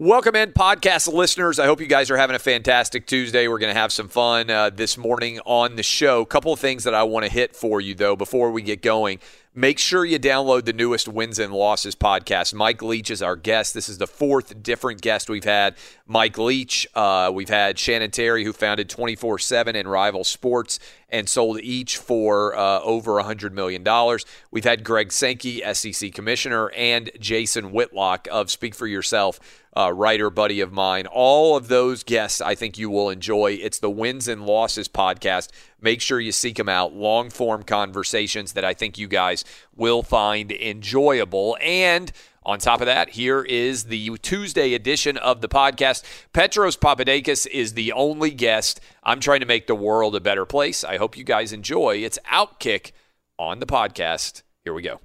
Welcome in, podcast listeners. I hope you guys are having a fantastic Tuesday. We're going to have some fun uh, this morning on the show. A Couple of things that I want to hit for you, though, before we get going. Make sure you download the newest Wins and Losses podcast. Mike Leach is our guest. This is the fourth different guest we've had. Mike Leach. Uh, we've had Shannon Terry, who founded 24 7 and Rival Sports and sold each for uh, over $100 million. We've had Greg Sankey, SEC Commissioner, and Jason Whitlock of Speak for Yourself, uh, writer buddy of mine. All of those guests I think you will enjoy. It's the Wins and Losses podcast. Make sure you seek them out. Long form conversations that I think you guys will find enjoyable. And on top of that, here is the Tuesday edition of the podcast. Petros Papadakis is the only guest. I'm trying to make the world a better place. I hope you guys enjoy. It's Outkick on the podcast. Here we go.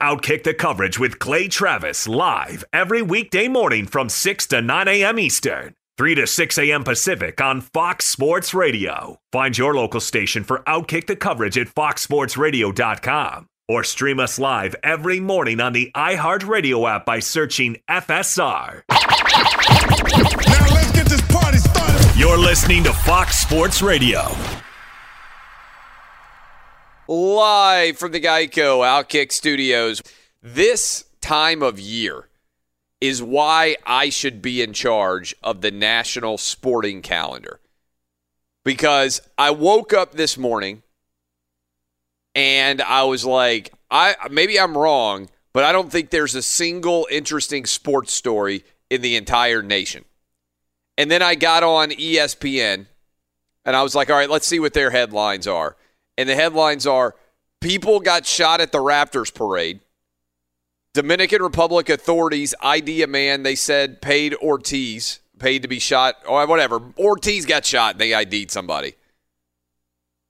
Outkick the coverage with Clay Travis live every weekday morning from 6 to 9 a.m. Eastern, 3 to 6 a.m. Pacific on Fox Sports Radio. Find your local station for Outkick the coverage at foxsportsradio.com or stream us live every morning on the iHeartRadio app by searching FSR. Now let's get this party started. You're listening to Fox Sports Radio. live from the Geico Outkick Studios. This time of year is why I should be in charge of the national sporting calendar. Because I woke up this morning and I was like, I maybe I'm wrong, but I don't think there's a single interesting sports story in the entire nation. And then I got on ESPN and I was like, all right, let's see what their headlines are. And the headlines are people got shot at the Raptors parade. Dominican Republic authorities ID a man they said paid Ortiz, paid to be shot, or whatever. Ortiz got shot they ID'd somebody.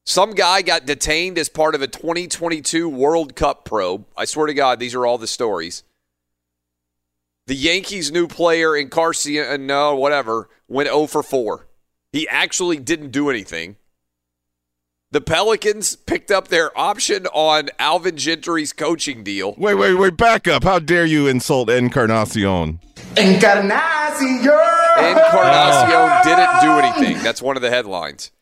Some guy got detained as part of a 2022 World Cup probe. I swear to God, these are all the stories. The Yankees' new player, Encarnacion, no, whatever, went 0 for 4. He actually didn't do anything. The Pelicans picked up their option on Alvin Gentry's coaching deal. Wait, wait, wait, back up. How dare you insult Encarnacion? Encarnacion ah. didn't do anything. That's one of the headlines.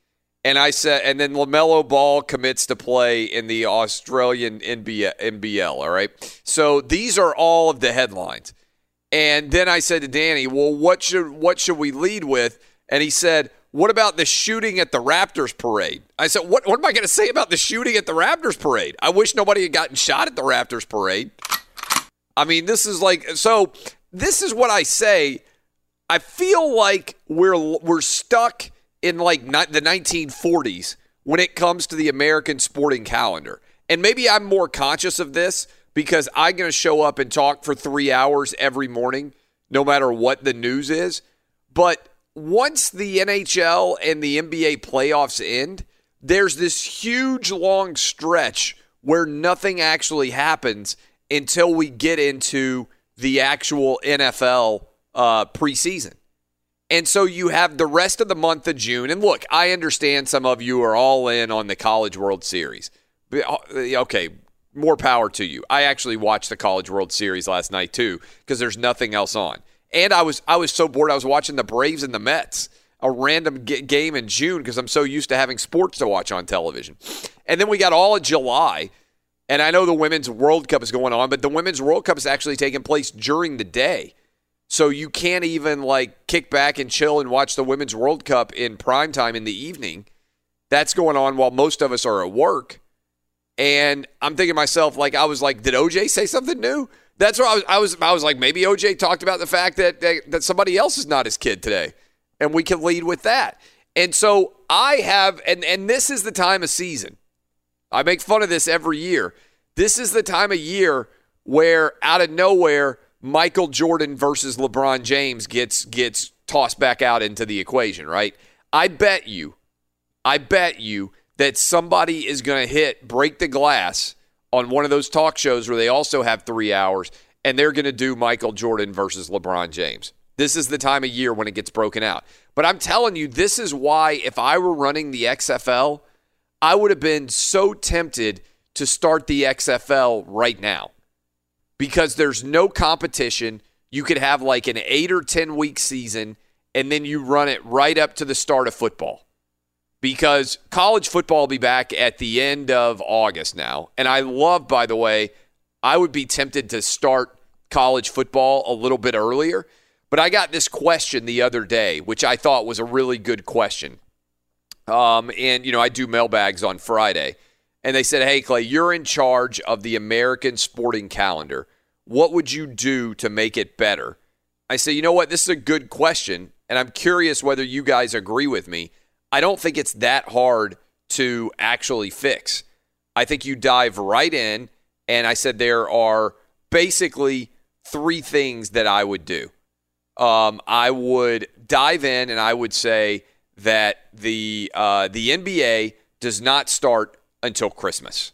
And I said, and then LaMelo Ball commits to play in the Australian NBA, NBL. All right. So these are all of the headlines. And then I said to Danny, well, what should, what should we lead with? And he said, what about the shooting at the Raptors parade? I said, what, what am I going to say about the shooting at the Raptors parade? I wish nobody had gotten shot at the Raptors parade. I mean, this is like, so this is what I say I feel like we're we're stuck in like ni- the 1940s when it comes to the American sporting calendar. And maybe I'm more conscious of this because I'm going to show up and talk for 3 hours every morning no matter what the news is. But once the NHL and the NBA playoffs end, there's this huge long stretch where nothing actually happens until we get into the actual NFL uh, preseason. And so you have the rest of the month of June. And look, I understand some of you are all in on the College World Series. Uh, Okay, more power to you. I actually watched the College World Series last night too because there's nothing else on. And I was I was so bored. I was watching the Braves and the Mets, a random g- game in June because I'm so used to having sports to watch on television. And then we got all of July. And I know the Women's World Cup is going on, but the Women's World Cup is actually taking place during the day. So you can't even like kick back and chill and watch the Women's World Cup in prime time in the evening. That's going on while most of us are at work. And I'm thinking to myself, like, I was like, did OJ say something new? That's what I was. I was. I was like, maybe OJ talked about the fact that, that that somebody else is not his kid today, and we can lead with that. And so I have, and and this is the time of season. I make fun of this every year. This is the time of year where out of nowhere Michael Jordan versus LeBron James gets gets tossed back out into the equation, right? I bet you I bet you that somebody is going to hit break the glass on one of those talk shows where they also have 3 hours and they're going to do Michael Jordan versus LeBron James. This is the time of year when it gets broken out. But I'm telling you this is why if I were running the XFL, I would have been so tempted to start the XFL right now because there's no competition. You could have like an eight or 10 week season, and then you run it right up to the start of football. Because college football will be back at the end of August now. And I love, by the way, I would be tempted to start college football a little bit earlier. But I got this question the other day, which I thought was a really good question. Um, and, you know, I do mailbags on Friday. And they said, Hey, Clay, you're in charge of the American sporting calendar. What would you do to make it better? I say, You know what? This is a good question. And I'm curious whether you guys agree with me. I don't think it's that hard to actually fix. I think you dive right in. And I said, There are basically three things that I would do. Um, I would dive in and I would say that the uh, the NBA does not start until Christmas.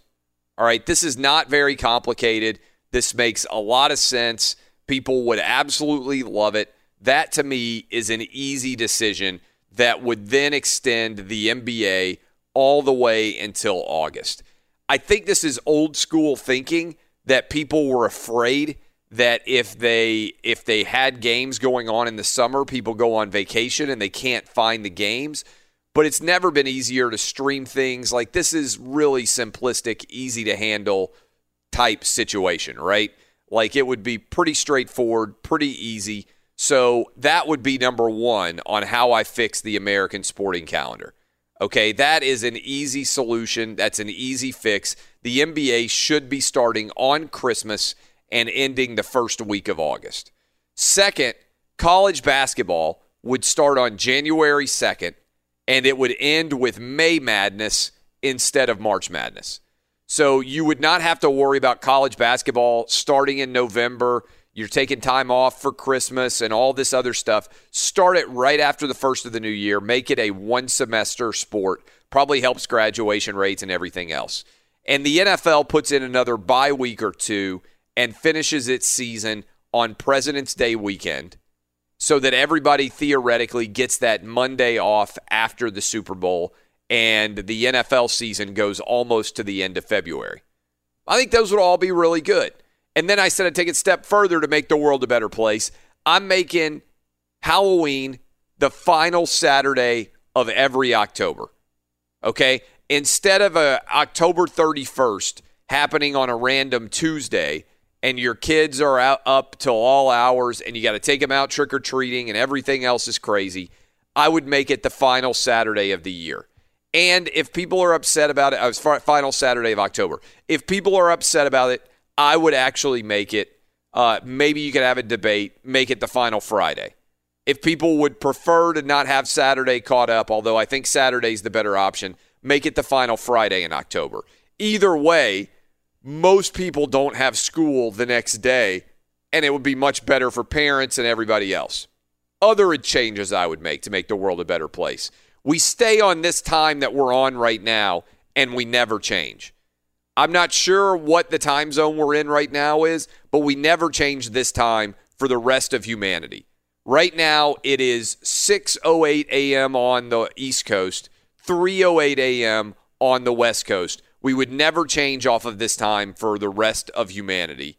All right, this is not very complicated. This makes a lot of sense. People would absolutely love it. That to me is an easy decision that would then extend the NBA all the way until August. I think this is old school thinking that people were afraid that if they if they had games going on in the summer, people go on vacation and they can't find the games. But it's never been easier to stream things. Like this is really simplistic, easy to handle type situation, right? Like it would be pretty straightforward, pretty easy. So that would be number one on how I fix the American sporting calendar. Okay, that is an easy solution. That's an easy fix. The NBA should be starting on Christmas and ending the first week of August. Second, college basketball would start on January 2nd and it would end with May Madness instead of March Madness. So you would not have to worry about college basketball starting in November. You're taking time off for Christmas and all this other stuff. Start it right after the first of the new year. Make it a one semester sport. Probably helps graduation rates and everything else. And the NFL puts in another bye week or two and finishes its season on President's Day weekend so that everybody theoretically gets that Monday off after the Super Bowl and the NFL season goes almost to the end of February. I think those would all be really good. And then I said I'd take it a step further to make the world a better place. I'm making Halloween the final Saturday of every October. Okay? Instead of a October 31st happening on a random Tuesday and your kids are out up till all hours and you got to take them out trick or treating and everything else is crazy, I would make it the final Saturday of the year. And if people are upset about it, uh, I was final Saturday of October. If people are upset about it, I would actually make it. Uh, maybe you could have a debate, make it the final Friday. If people would prefer to not have Saturday caught up, although I think Saturday's the better option, make it the final Friday in October. Either way, most people don't have school the next day, and it would be much better for parents and everybody else. Other changes I would make to make the world a better place. We stay on this time that we're on right now, and we never change. I'm not sure what the time zone we're in right now is, but we never change this time for the rest of humanity. Right now, it is 6:08 a.m. on the East Coast, 3:08 a.m. on the West Coast. We would never change off of this time for the rest of humanity.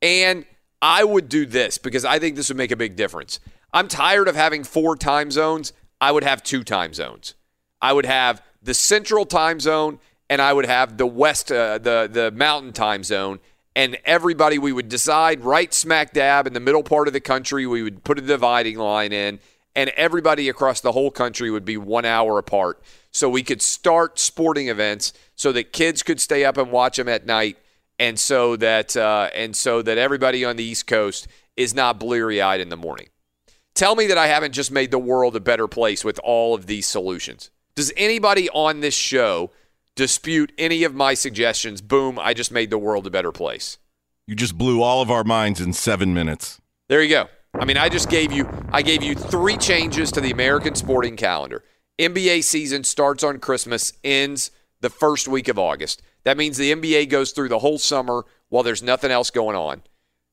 And I would do this because I think this would make a big difference. I'm tired of having four time zones. I would have two time zones. I would have the central time zone and I would have the west uh, the the mountain time zone and everybody we would decide right smack dab in the middle part of the country we would put a dividing line in and everybody across the whole country would be 1 hour apart. So we could start sporting events so that kids could stay up and watch them at night and so that uh, and so that everybody on the east coast is not bleary-eyed in the morning. Tell me that i haven't just made the world a better place with all of these solutions. Does anybody on this show dispute any of my suggestions, boom, I just made the world a better place. You just blew all of our minds in seven minutes. There you go. I mean, I just gave you I gave you three changes to the American sporting calendar. NBA season starts on Christmas, ends the first week of August. That means the NBA goes through the whole summer while there's nothing else going on.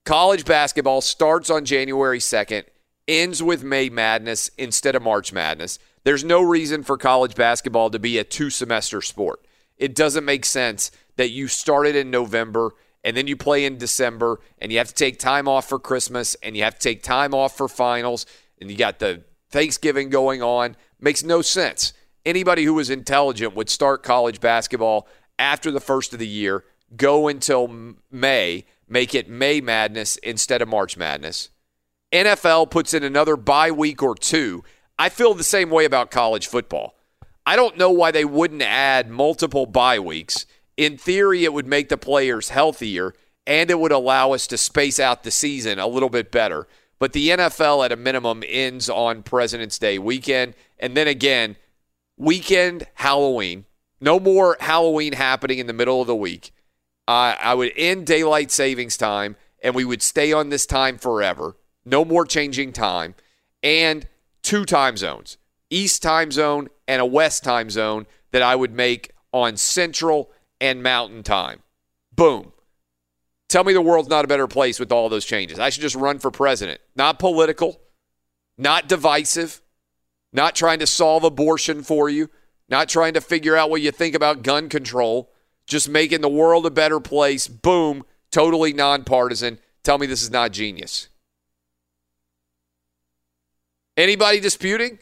College basketball starts on January 2nd, ends with May Madness instead of March Madness. There's no reason for college basketball to be a two semester sport. It doesn't make sense that you started in November and then you play in December and you have to take time off for Christmas and you have to take time off for finals and you got the Thanksgiving going on. Makes no sense. Anybody who was intelligent would start college basketball after the first of the year, go until May, make it May Madness instead of March Madness. NFL puts in another bye week or two. I feel the same way about college football. I don't know why they wouldn't add multiple bye weeks. In theory, it would make the players healthier and it would allow us to space out the season a little bit better. But the NFL, at a minimum, ends on President's Day weekend. And then again, weekend, Halloween. No more Halloween happening in the middle of the week. Uh, I would end daylight savings time and we would stay on this time forever. No more changing time. And two time zones East time zone and a West time zone that I would make on Central and Mountain time. Boom. Tell me the world's not a better place with all those changes. I should just run for president. Not political, not divisive, not trying to solve abortion for you, not trying to figure out what you think about gun control, just making the world a better place. Boom. Totally nonpartisan. Tell me this is not genius. Anybody disputing?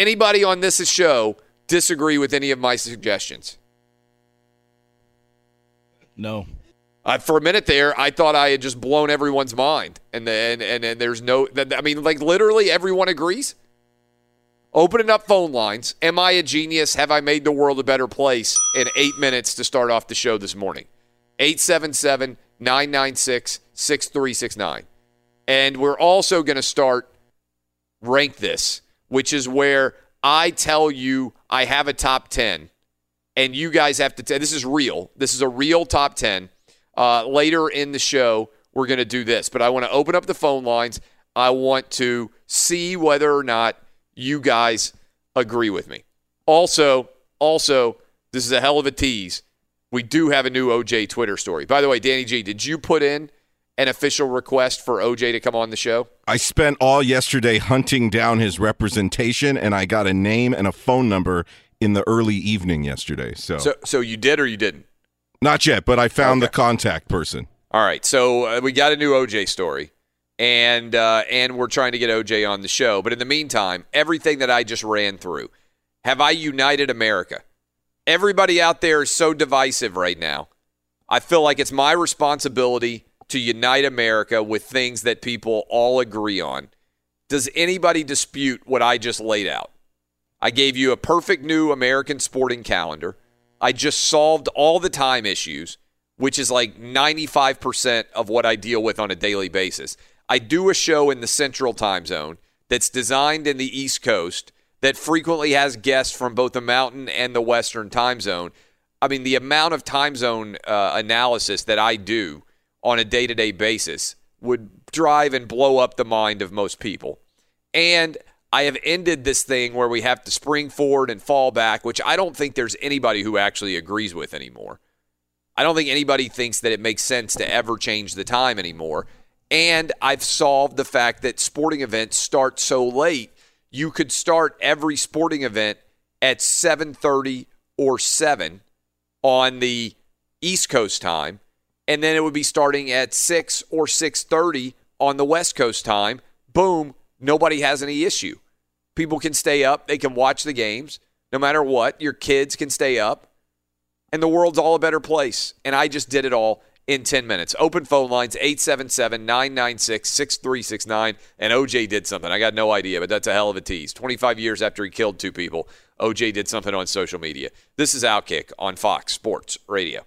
Anybody on this show disagree with any of my suggestions? No. Uh, for a minute there, I thought I had just blown everyone's mind, and then and, and there's no. I mean, like literally everyone agrees. Opening up phone lines. Am I a genius? Have I made the world a better place in eight minutes to start off the show this morning? 877 996 6369. And we're also going to start rank this which is where I tell you I have a top 10 and you guys have to. T- this is real. This is a real top 10. Uh, later in the show, we're going to do this, but I want to open up the phone lines. I want to see whether or not you guys agree with me. Also, also, this is a hell of a tease. We do have a new OJ Twitter story. By the way, Danny G, did you put in an official request for OJ to come on the show? I spent all yesterday hunting down his representation, and I got a name and a phone number in the early evening yesterday. So, so, so you did or you didn't? Not yet, but I found okay. the contact person. All right, so uh, we got a new OJ story, and uh, and we're trying to get OJ on the show. But in the meantime, everything that I just ran through, have I united America? Everybody out there is so divisive right now. I feel like it's my responsibility to unite America with things that people all agree on. Does anybody dispute what I just laid out? I gave you a perfect new American sporting calendar. I just solved all the time issues, which is like 95% of what I deal with on a daily basis. I do a show in the central time zone that's designed in the East Coast that frequently has guests from both the mountain and the western time zone. I mean, the amount of time zone uh, analysis that I do on a day to day basis would drive and blow up the mind of most people. And I have ended this thing where we have to spring forward and fall back, which I don't think there's anybody who actually agrees with anymore. I don't think anybody thinks that it makes sense to ever change the time anymore. And I've solved the fact that sporting events start so late. You could start every sporting event at 7:30 or 7 on the East Coast time, and then it would be starting at 6 or 6:30 on the West Coast time. Boom, nobody has any issue. People can stay up, they can watch the games no matter what. Your kids can stay up, and the world's all a better place. And I just did it all in 10 minutes. Open phone lines 877 996 6369. And OJ did something. I got no idea, but that's a hell of a tease. 25 years after he killed two people, OJ did something on social media. This is Outkick on Fox Sports Radio.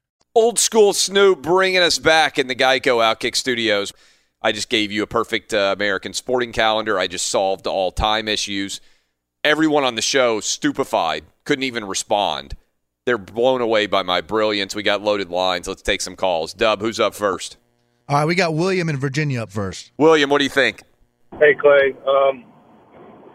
Old school Snoop bringing us back in the Geico Outkick Studios. I just gave you a perfect uh, American sporting calendar. I just solved all time issues. Everyone on the show stupefied, couldn't even respond. They're blown away by my brilliance. We got loaded lines. Let's take some calls. Dub, who's up first? All right, we got William in Virginia up first. William, what do you think? Hey, Clay. Um,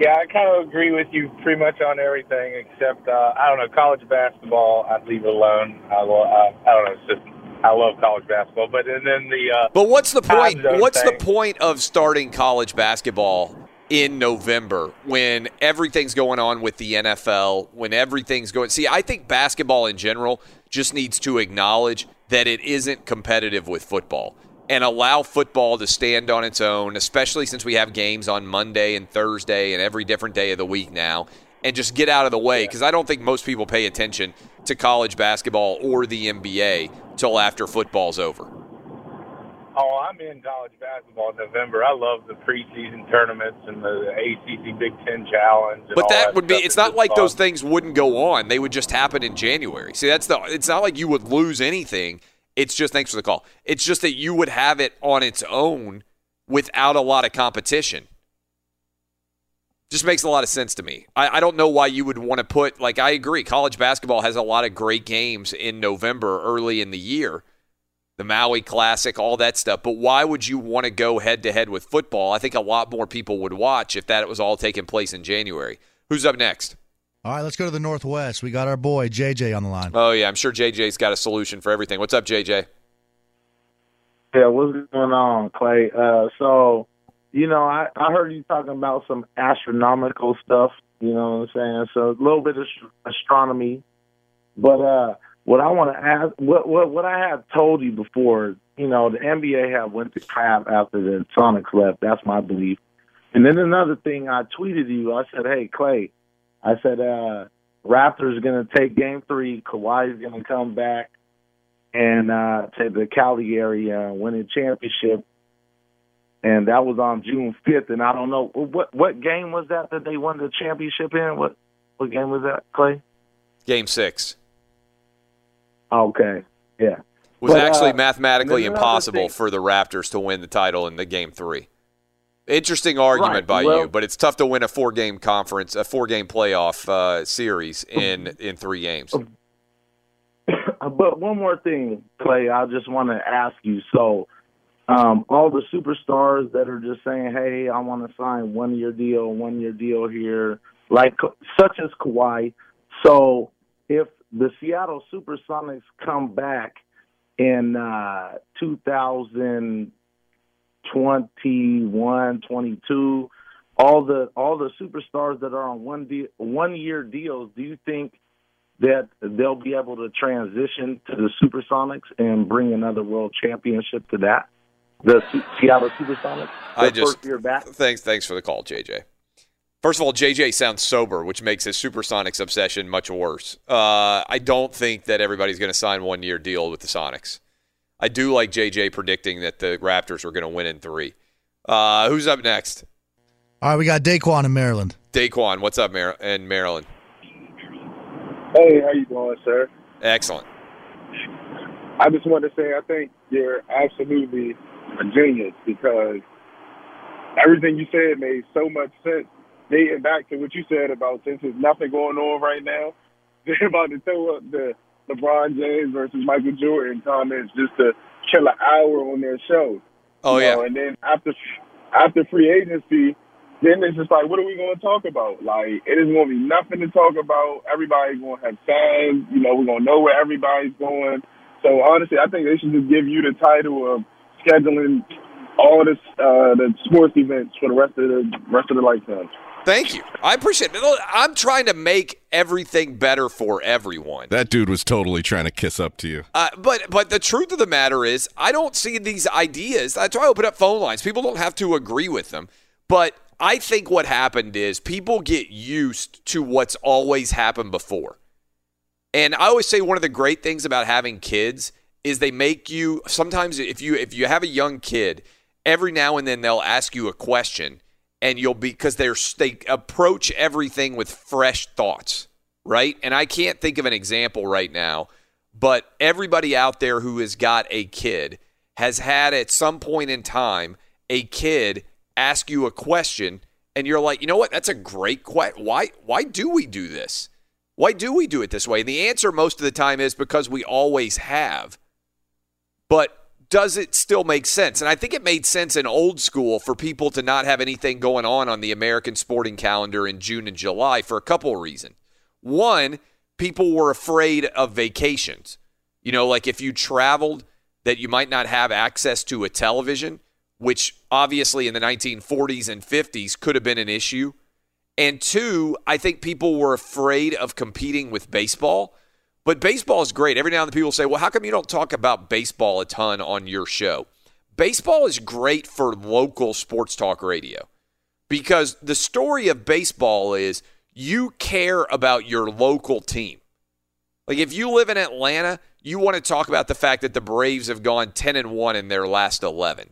yeah, I kind of agree with you pretty much on everything except uh, I don't know college basketball. I'd leave it alone. I, lo- I, I don't know. It's just I love college basketball, but and then the. Uh, But what's the point? What's the point of starting college basketball in November when everything's going on with the NFL, when everything's going See, I think basketball in general just needs to acknowledge that it isn't competitive with football and allow football to stand on its own, especially since we have games on Monday and Thursday and every different day of the week now. And just get out of the way because I don't think most people pay attention to college basketball or the NBA till after football's over. Oh, I'm in college basketball in November. I love the preseason tournaments and the ACC Big Ten Challenge. And But all that would be—it's not like fun. those things wouldn't go on. They would just happen in January. See, that's the. It's not like you would lose anything. It's just thanks for the call. It's just that you would have it on its own without a lot of competition. Just makes a lot of sense to me. I, I don't know why you would want to put like I agree. College basketball has a lot of great games in November, early in the year, the Maui Classic, all that stuff. But why would you want to go head to head with football? I think a lot more people would watch if that was all taking place in January. Who's up next? All right, let's go to the Northwest. We got our boy JJ on the line. Oh yeah, I'm sure JJ's got a solution for everything. What's up, JJ? Yeah, what's going on, Clay? Uh, so, you know, I, I heard you talking about some astronomical stuff. You know what I'm saying? So a little bit of ast- astronomy, but uh, what I want to ask, what what what I have told you before, you know, the NBA have went to crap after the Sonics left. That's my belief. And then another thing, I tweeted you. I said, "Hey, Clay," I said, uh, "Raptors going to take Game Three. Kawhi's going to come back." and uh, to the Cali area, win a championship. And that was on June fifth. And I don't know what what game was that that they won the championship in. What what game was that, Clay? Game six Okay, yeah. It was But, actually uh, mathematically and then another impossible for the Raptors to win the title in the game three. Interesting argument Right, by well- you, but it's tough to win a four game conference, a four game playoff uh, series in in three games. But one more thing, Clay, I just want to ask you. So, um, all the superstars that are just saying, "Hey, I want to sign one year deal, one year deal here," like such as Kawhi. So, if the Seattle SuperSonics come back in uh, 2021, 22, all the all the superstars that are on one deal, one year deals, do you think? that they'll be able to transition to the Supersonics and bring another world championship to that. The Seattle Supersonics. I just first year back. thanks thanks for the call, JJ. First of all, JJ sounds sober, which makes his Supersonics obsession much worse. Uh, I don't think that everybody's going to sign one year deal with the Sonics. I do like JJ predicting that the Raptors are going to win in three. Uh, who's up next? All right, we got Daquan in Maryland. Daquan, what's up, Mar- in Maryland? Hey, how you doing, sir? Excellent. I just want to say I think you're absolutely a genius because everything you said made so much sense. Dating back to what you said about since there's nothing going on right now, they're about to throw up the LeBron James versus Michael Jordan comments just to kill an hour on their show. Oh, yeah. know, and then after after free agency, then it's just like, what are we going to talk about? Like, it is going to be nothing to talk about. Everybody's going to have signs. You know, we're going to know where everybody's going. So honestly, I think they should just give you the title of scheduling all this uh, the sports events for the rest of the rest of the lifetime. Thank you. I appreciate it. I'm trying to make everything better for everyone. That dude was totally trying to kiss up to you. Uh, but but the truth of the matter is, I don't see these ideas. That's why I open up phone lines. People don't have to agree with them. But I think what happened is people get used to what's always happened before. And I always say one of the great things about having kids is they make you sometimes if you if you have a young kid, every now and then they'll ask you a question and you'll be because they're they approach everything with fresh thoughts, right? And I can't think of an example right now, but everybody out there who has got a kid has had at some point in time a kid ask you a question and you're like, "You know what? That's a great question. Why why do we do this? Why do we do it this way?" And the answer most of the time is because we always have. But does it still make sense? And I think it made sense in old school for people to not have anything going on on the American sporting calendar in June and July for a couple of reasons. One, people were afraid of vacations. You know, like if you traveled, that you might not have access to a television, which obviously in the 1940s and 50s could have been an issue. And two, I think people were afraid of competing with baseball. But baseball is great. Every now and then people say, well, how come you don't talk about baseball a ton on your show? Baseball is great for local sports talk radio because the story of baseball is you care about your local team. Like if you live in Atlanta, you want to talk about the fact that the Braves have gone 10 and 1 in their last 11.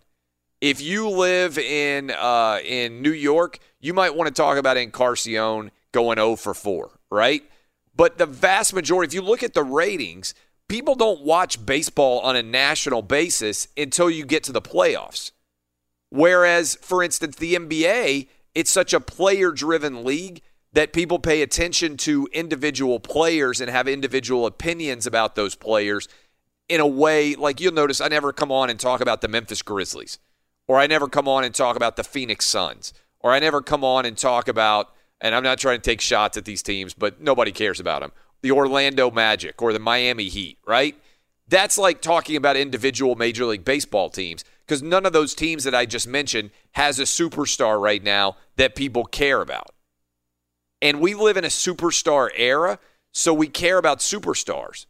If you live in uh, in New York, you might want to talk about Encarnacion going 0 for 4, right? But the vast majority, if you look at the ratings, people don't watch baseball on a national basis until you get to the playoffs. Whereas, for instance, the NBA, it's such a player driven league that people pay attention to individual players and have individual opinions about those players in a way like you'll notice I never come on and talk about the Memphis Grizzlies or I never come on and talk about the Phoenix Suns or I never come on and talk about and I'm not trying to take shots at these teams but nobody cares about them the Orlando Magic or the Miami Heat right that's like talking about individual major league baseball teams because none of those teams that I just mentioned has a superstar right now that people care about and we live in a superstar era, so we care about superstars.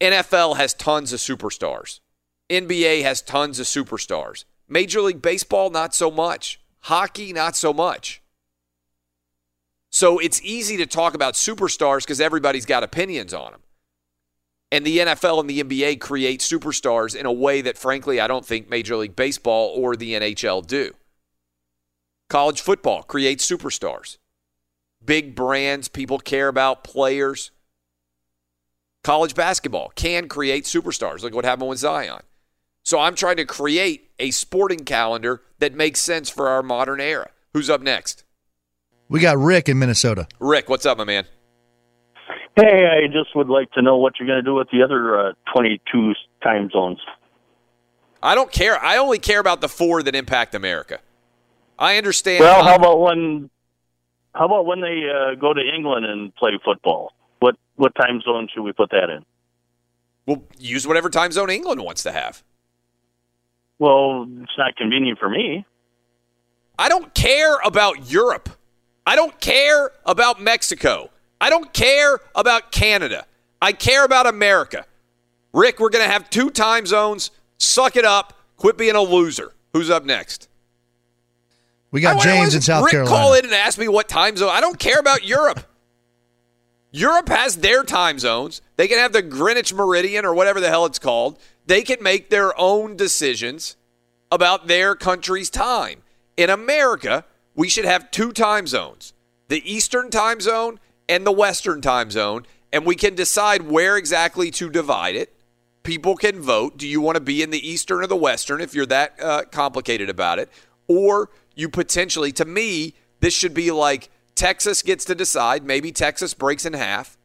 NFL has tons of superstars. NBA has tons of superstars. Major League Baseball, not so much. Hockey, not so much. So it's easy to talk about superstars because everybody's got opinions on them. And the NFL and the NBA create superstars in a way that, frankly, I don't think Major League Baseball or the NHL do. College football creates superstars big brands, people care about players. College basketball can create superstars. Look what happened with Zion. So I'm trying to create a sporting calendar that makes sense for our modern era. Who's up next? We got Rick in Minnesota. Rick, what's up, my man? Hey, I just would like to know what you're going to do with the other uh, 22 time zones. I don't care. I only care about the four that impact America. I understand. Well, how about when? How about when they uh, go to England and play football? What what time zone should we put that in? We'll use whatever time zone England wants to have. Well, it's not convenient for me. I don't care about Europe. I don't care about Mexico. I don't care about Canada. I care about America. Rick, we're going to have two time zones. Suck it up. Quit being a loser. Who's up next? We got I- James I- in South Rick Carolina. call in and ask me what time zone. I don't care about Europe. Europe has their time zones. They can have the Greenwich Meridian or whatever the hell it's called. They can make their own decisions about their country's time. In America, we should have two time zones the Eastern time zone and the Western time zone, and we can decide where exactly to divide it. People can vote. Do you want to be in the Eastern or the Western if you're that uh, complicated about it? Or you potentially, to me, this should be like Texas gets to decide. Maybe Texas breaks in half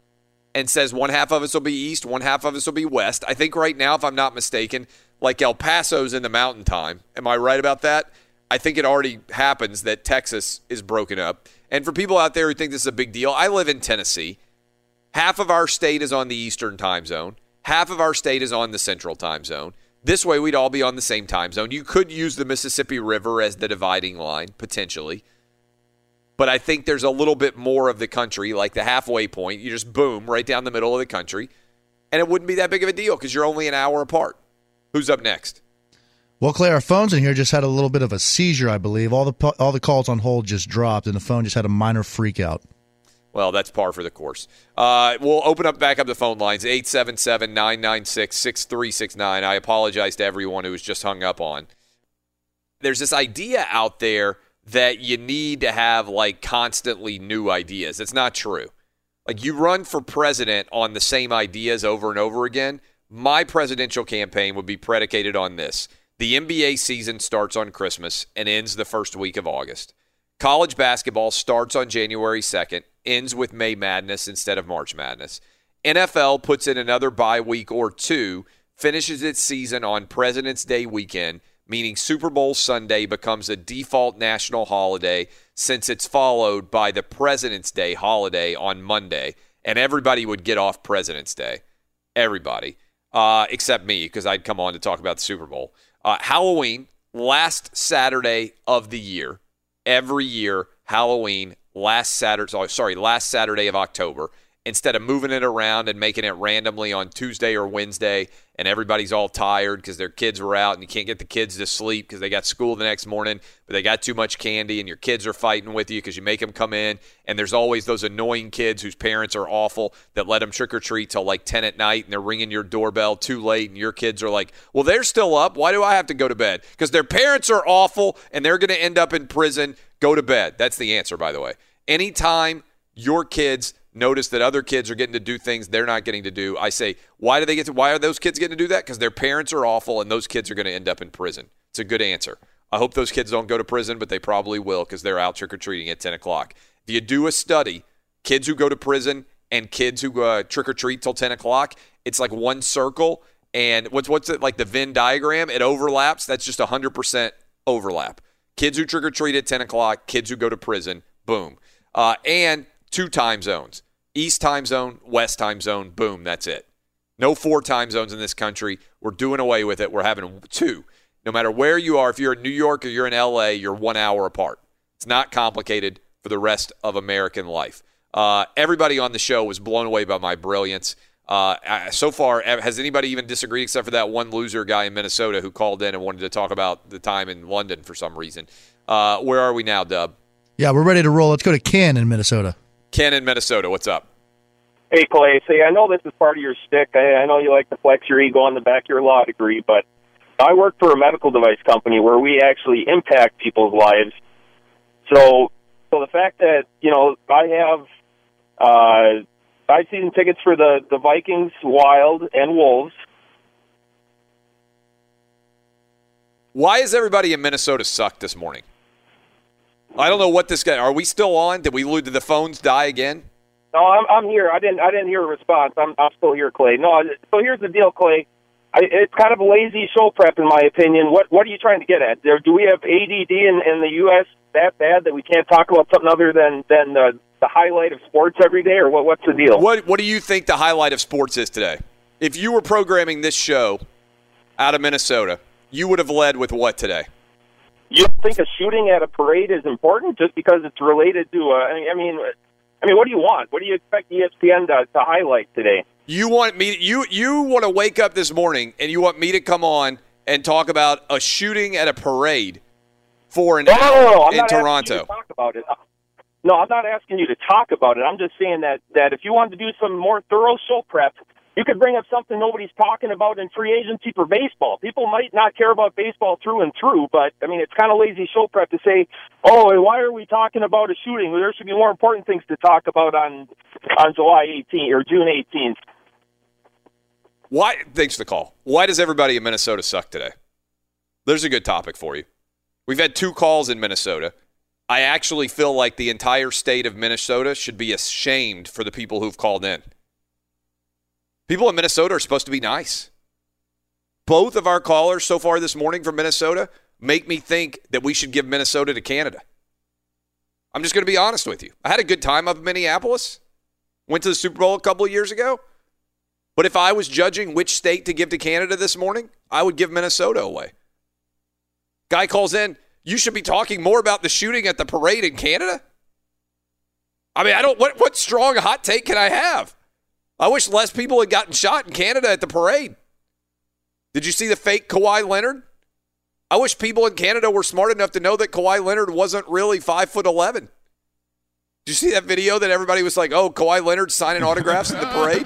and says one half of us will be east, one half of us will be west. I think right now, if I'm not mistaken, like El Paso's in the mountain time. Am I right about that? I think it already happens that Texas is broken up. And for people out there who think this is a big deal, I live in Tennessee. Half of our state is on the eastern time zone, half of our state is on the central time zone. This way, we'd all be on the same time zone. You could use the Mississippi River as the dividing line, potentially. But I think there's a little bit more of the country, like the halfway point. You just boom right down the middle of the country. And it wouldn't be that big of a deal because you're only an hour apart. Who's up next? Well, Clay, our phones in here just had a little bit of a seizure, I believe. All the all the calls on hold just dropped, and the phone just had a minor freak out. Well, that's par for the course. Uh, we'll open up back up the phone lines 877 996 6369. I apologize to everyone who was just hung up on. There's this idea out there that you need to have like constantly new ideas. It's not true. Like you run for president on the same ideas over and over again. My presidential campaign would be predicated on this. The NBA season starts on Christmas and ends the first week of August. College basketball starts on January 2nd, ends with May Madness instead of March Madness. NFL puts in another bye week or two, finishes its season on President's Day weekend, meaning Super Bowl Sunday becomes a default national holiday since it's followed by the President's Day holiday on Monday, and everybody would get off President's Day. Everybody, uh, except me, because I'd come on to talk about the Super Bowl. Uh, Halloween, last Saturday of the year, every year, Halloween, last Saturday, sorry, last Saturday of October instead of moving it around and making it randomly on Tuesday or Wednesday, and everybody's all tired because their kids were out and you can't get the kids to sleep because they got school the next morning, but they got too much candy and your kids are fighting with you because you make them come in. And there's always those annoying kids whose parents are awful that let them trick or treat till like 10 at night and they're ringing your doorbell too late, and your kids are like, well, they're still up. Why do I have to go to bed? Because their parents are awful and they're going to end up in prison. Go to bed. That's the answer, by the way. Anytime your kids notice that other kids are getting to do things they're not getting to do. I say, why do they get to? Why are those kids getting to do that? Because their parents are awful, and those kids are going to end up in prison. It's a good answer. I hope those kids don't go to prison, but they probably will because they're out trick or treating at 10 o'clock. If you do a study, kids who go to prison and kids who uh, trick or treat till 10 o'clock, it's like one circle. And what's what's it like the Venn diagram? It overlaps. That's just 100% overlap. Kids who trick or treat at 10 o'clock, kids who go to prison, boom. Uh, and two time zones East time zone, West time zone, boom, that's it. No four time zones in this country. We're doing away with it. We're having two. No matter where you are, if you're in New York or you're in LA, you're one hour apart. It's not complicated for the rest of American life. Uh, everybody on the show was blown away by my brilliance. Uh, so far, has anybody even disagreed except for that one loser guy in Minnesota who called in and wanted to talk about the time in London for some reason? Uh, where are we now, Dub? Yeah, we're ready to roll. Let's go to Ken in Minnesota. Ken in Minnesota, what's up? Hey, Clay. See, I know this is part of your stick. I, I know you like to flex your ego on the back of your law degree, but I work for a medical device company where we actually impact people's lives. So, so the fact that you know I have uh, five season tickets for the the Vikings, Wild, and Wolves. Why is everybody in Minnesota suck this morning? I don't know what this guy. Are we still on? Did we did the phones die again? No, I'm I'm here. I didn't I didn't hear a response. I'm I'm still here, Clay. No, so here's the deal, Clay. I, it's kind of a lazy show prep, in my opinion. What what are you trying to get at? There, do we have ADD in, in the U.S. that bad that we can't talk about something other than than the, the highlight of sports every day, or what? What's the deal? What What do you think the highlight of sports is today? If you were programming this show out of Minnesota, you would have led with what today? You don't think a shooting at a parade is important just because it's related to? Uh, a, I mean, I mean, what do you want? What do you expect ESPN to, to highlight today? You want me? You you want to wake up this morning and you want me to come on and talk about a shooting at a parade for an no, no, no, no. I'm in not Toronto? You to talk about it. No, I'm not asking you to talk about it. I'm just saying that that if you wanted to do some more thorough show prep, you could bring up something nobody's talking about in free agency for baseball. People might not care about baseball through and through, but I mean, it's kind of lazy show prep to say, "Oh, why are we talking about a shooting? There should be more important things to talk about on on July 18th or June 18th." Why? Thanks for the call. Why does everybody in Minnesota suck today? There's a good topic for you. We've had two calls in Minnesota. I actually feel like the entire state of Minnesota should be ashamed for the people who've called in. People in Minnesota are supposed to be nice. Both of our callers so far this morning from Minnesota make me think that we should give Minnesota to Canada. I'm just going to be honest with you. I had a good time up in Minneapolis. Went to the Super Bowl a couple of years ago. But if I was judging which state to give to Canada this morning, I would give Minnesota away. Guy calls in, you should be talking more about the shooting at the parade in Canada. I mean, I don't what what strong hot take can I have? I wish less people had gotten shot in Canada at the parade. Did you see the fake Kawhi Leonard? I wish people in Canada were smart enough to know that Kawhi Leonard wasn't really five foot eleven. Did you see that video that everybody was like, "Oh, Kawhi Leonard signing autographs at the parade"?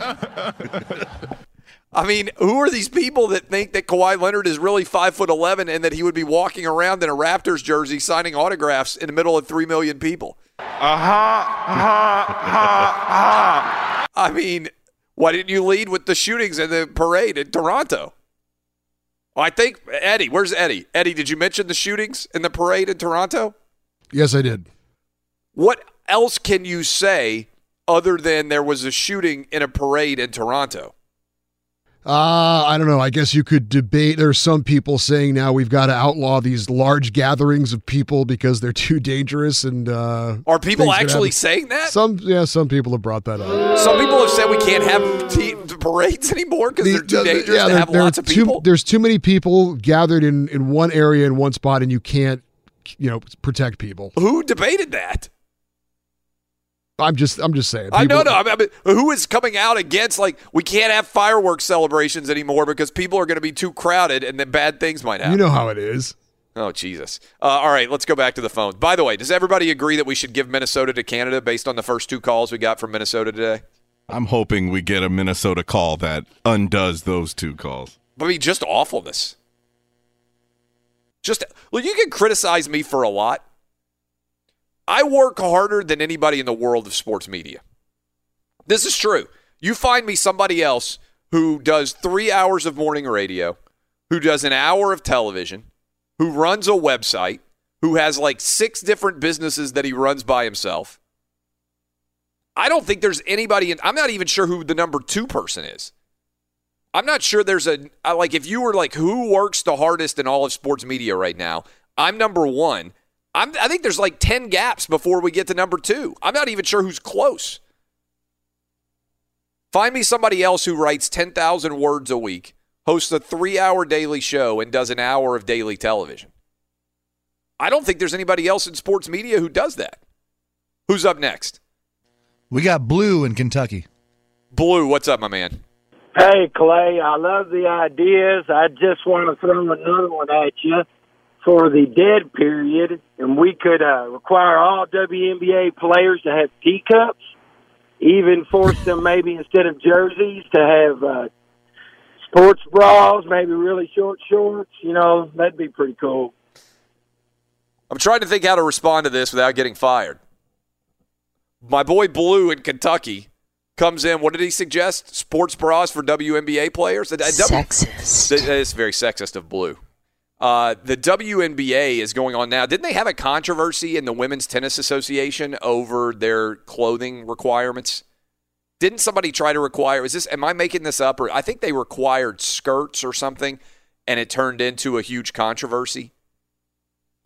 I mean, who are these people that think that Kawhi Leonard is really five foot eleven and that he would be walking around in a Raptors jersey signing autographs in the middle of three million people? Uh-huh, uh-huh, uh-huh. I mean, why didn't you lead with the shootings and the parade in Toronto? I think Eddie, where's Eddie? Eddie, did you mention the shootings and the parade in Toronto? Yes, I did. What else can you say other than there was a shooting in a parade in Toronto? Uh, I don't know. I guess you could debate. There's some people saying now we've got to outlaw these large gatherings of people because they're too dangerous. And uh, Are people actually saying that? Some, yeah, some people have brought that up. Some people have said we can't have parades anymore because they're too dangerous yeah, to there- have lots of too- people. there's too many people gathered in in one area in one spot, and you can't, you know, protect people. Who debated that? I'm just, I'm just saying. I know, People- no. I mean, I mean, who is coming out against like we can't have fireworks celebrations anymore because people are going to be too crowded and then bad things might happen. You know how it is. Oh Jesus! Uh, all right, let's go back to the phone. By the way, does everybody agree that we should give Minnesota to Canada based on the first two calls we got from Minnesota today? I'm hoping we get a Minnesota call that undoes those two calls. I mean, just awfulness. Just well, you can criticize me for a lot. I work harder than anybody in the world of sports media. This is true. You find me somebody else who does three hours of morning radio, who does an hour of television, who runs a website, who has like six different businesses that he runs by himself. I don't think there's anybody in, I'm not even sure who the number two person is. I'm not sure there's a, like if you were like who works the hardest in all of sports media right now. I'm number one. I'm, I think there's like ten gaps before we get to number two. I'm not even sure who's close. Find me somebody else who writes ten thousand words a week, hosts a three-hour daily show, and does an hour of daily television. I don't think there's anybody else in sports media who does that. Who's up next? We got Blue in Kentucky. Blue, what's up, my man? Hey, Clay, I love the ideas. I just want to throw another one at you for the dead period, and we could uh, require all WNBA players to have teacups, even force them maybe instead of jerseys to have uh, sports bras, maybe really short shorts. You know, that'd be pretty cool. I'm trying to think how to respond to this without getting fired. My boy Blue in Kentucky comes in. What did he suggest? Sports bras for WNBA players? Sexist. It's very sexist of Blue. Uh, the WNBA is going on now. Didn't they have a controversy in the Women's Tennis Association over their clothing requirements? Didn't somebody try to require? Is this? Am I making this up? Or I think they required skirts or something, and it turned into a huge controversy.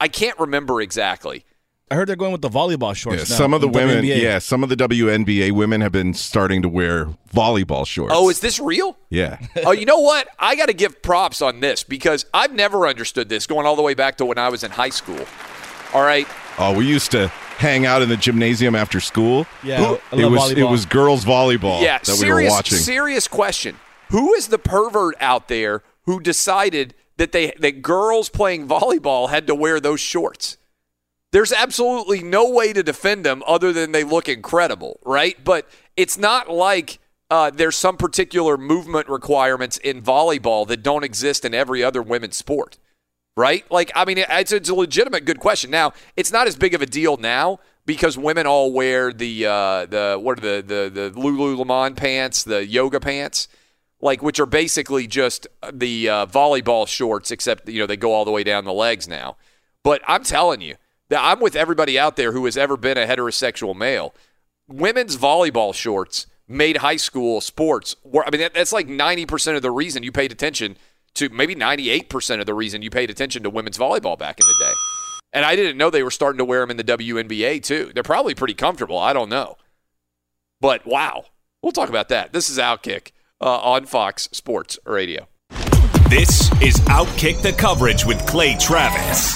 I can't remember exactly. I heard they're going with the volleyball shorts. Yeah, now some of the in women, WNBA. yeah, some of the WNBA women have been starting to wear volleyball shorts. Oh, is this real? yeah. oh, you know what? I got to give props on this because I've never understood this going all the way back to when I was in high school. All right. Oh, we used to hang out in the gymnasium after school. Yeah, Who- I it love was it was girls volleyball yeah, that we serious, were watching. serious question. Who is the pervert out there who decided that they that girls playing volleyball had to wear those shorts? There's absolutely no way to defend them other than they look incredible, right? But it's not like uh, there's some particular movement requirements in volleyball that don't exist in every other women's sport, right? Like, I mean, it's, it's a legitimate good question. Now, it's not as big of a deal now because women all wear the uh, the what are the the the Lululemon pants, the yoga pants, like which are basically just the uh, volleyball shorts, except you know they go all the way down the legs now. But I'm telling you, I'm with everybody out there who has ever been a heterosexual male. Women's volleyball shorts made high school sports. I mean, that, that's like 90% of the reason you paid attention to, maybe 98% of the reason you paid attention to women's volleyball back in the day. And I didn't know they were starting to wear them in the WNBA too. They're probably pretty comfortable. I don't know. But wow. We'll talk about that. This is Outkick uh, on Fox Sports Radio. This is Outkick the Coverage with Clay Travis.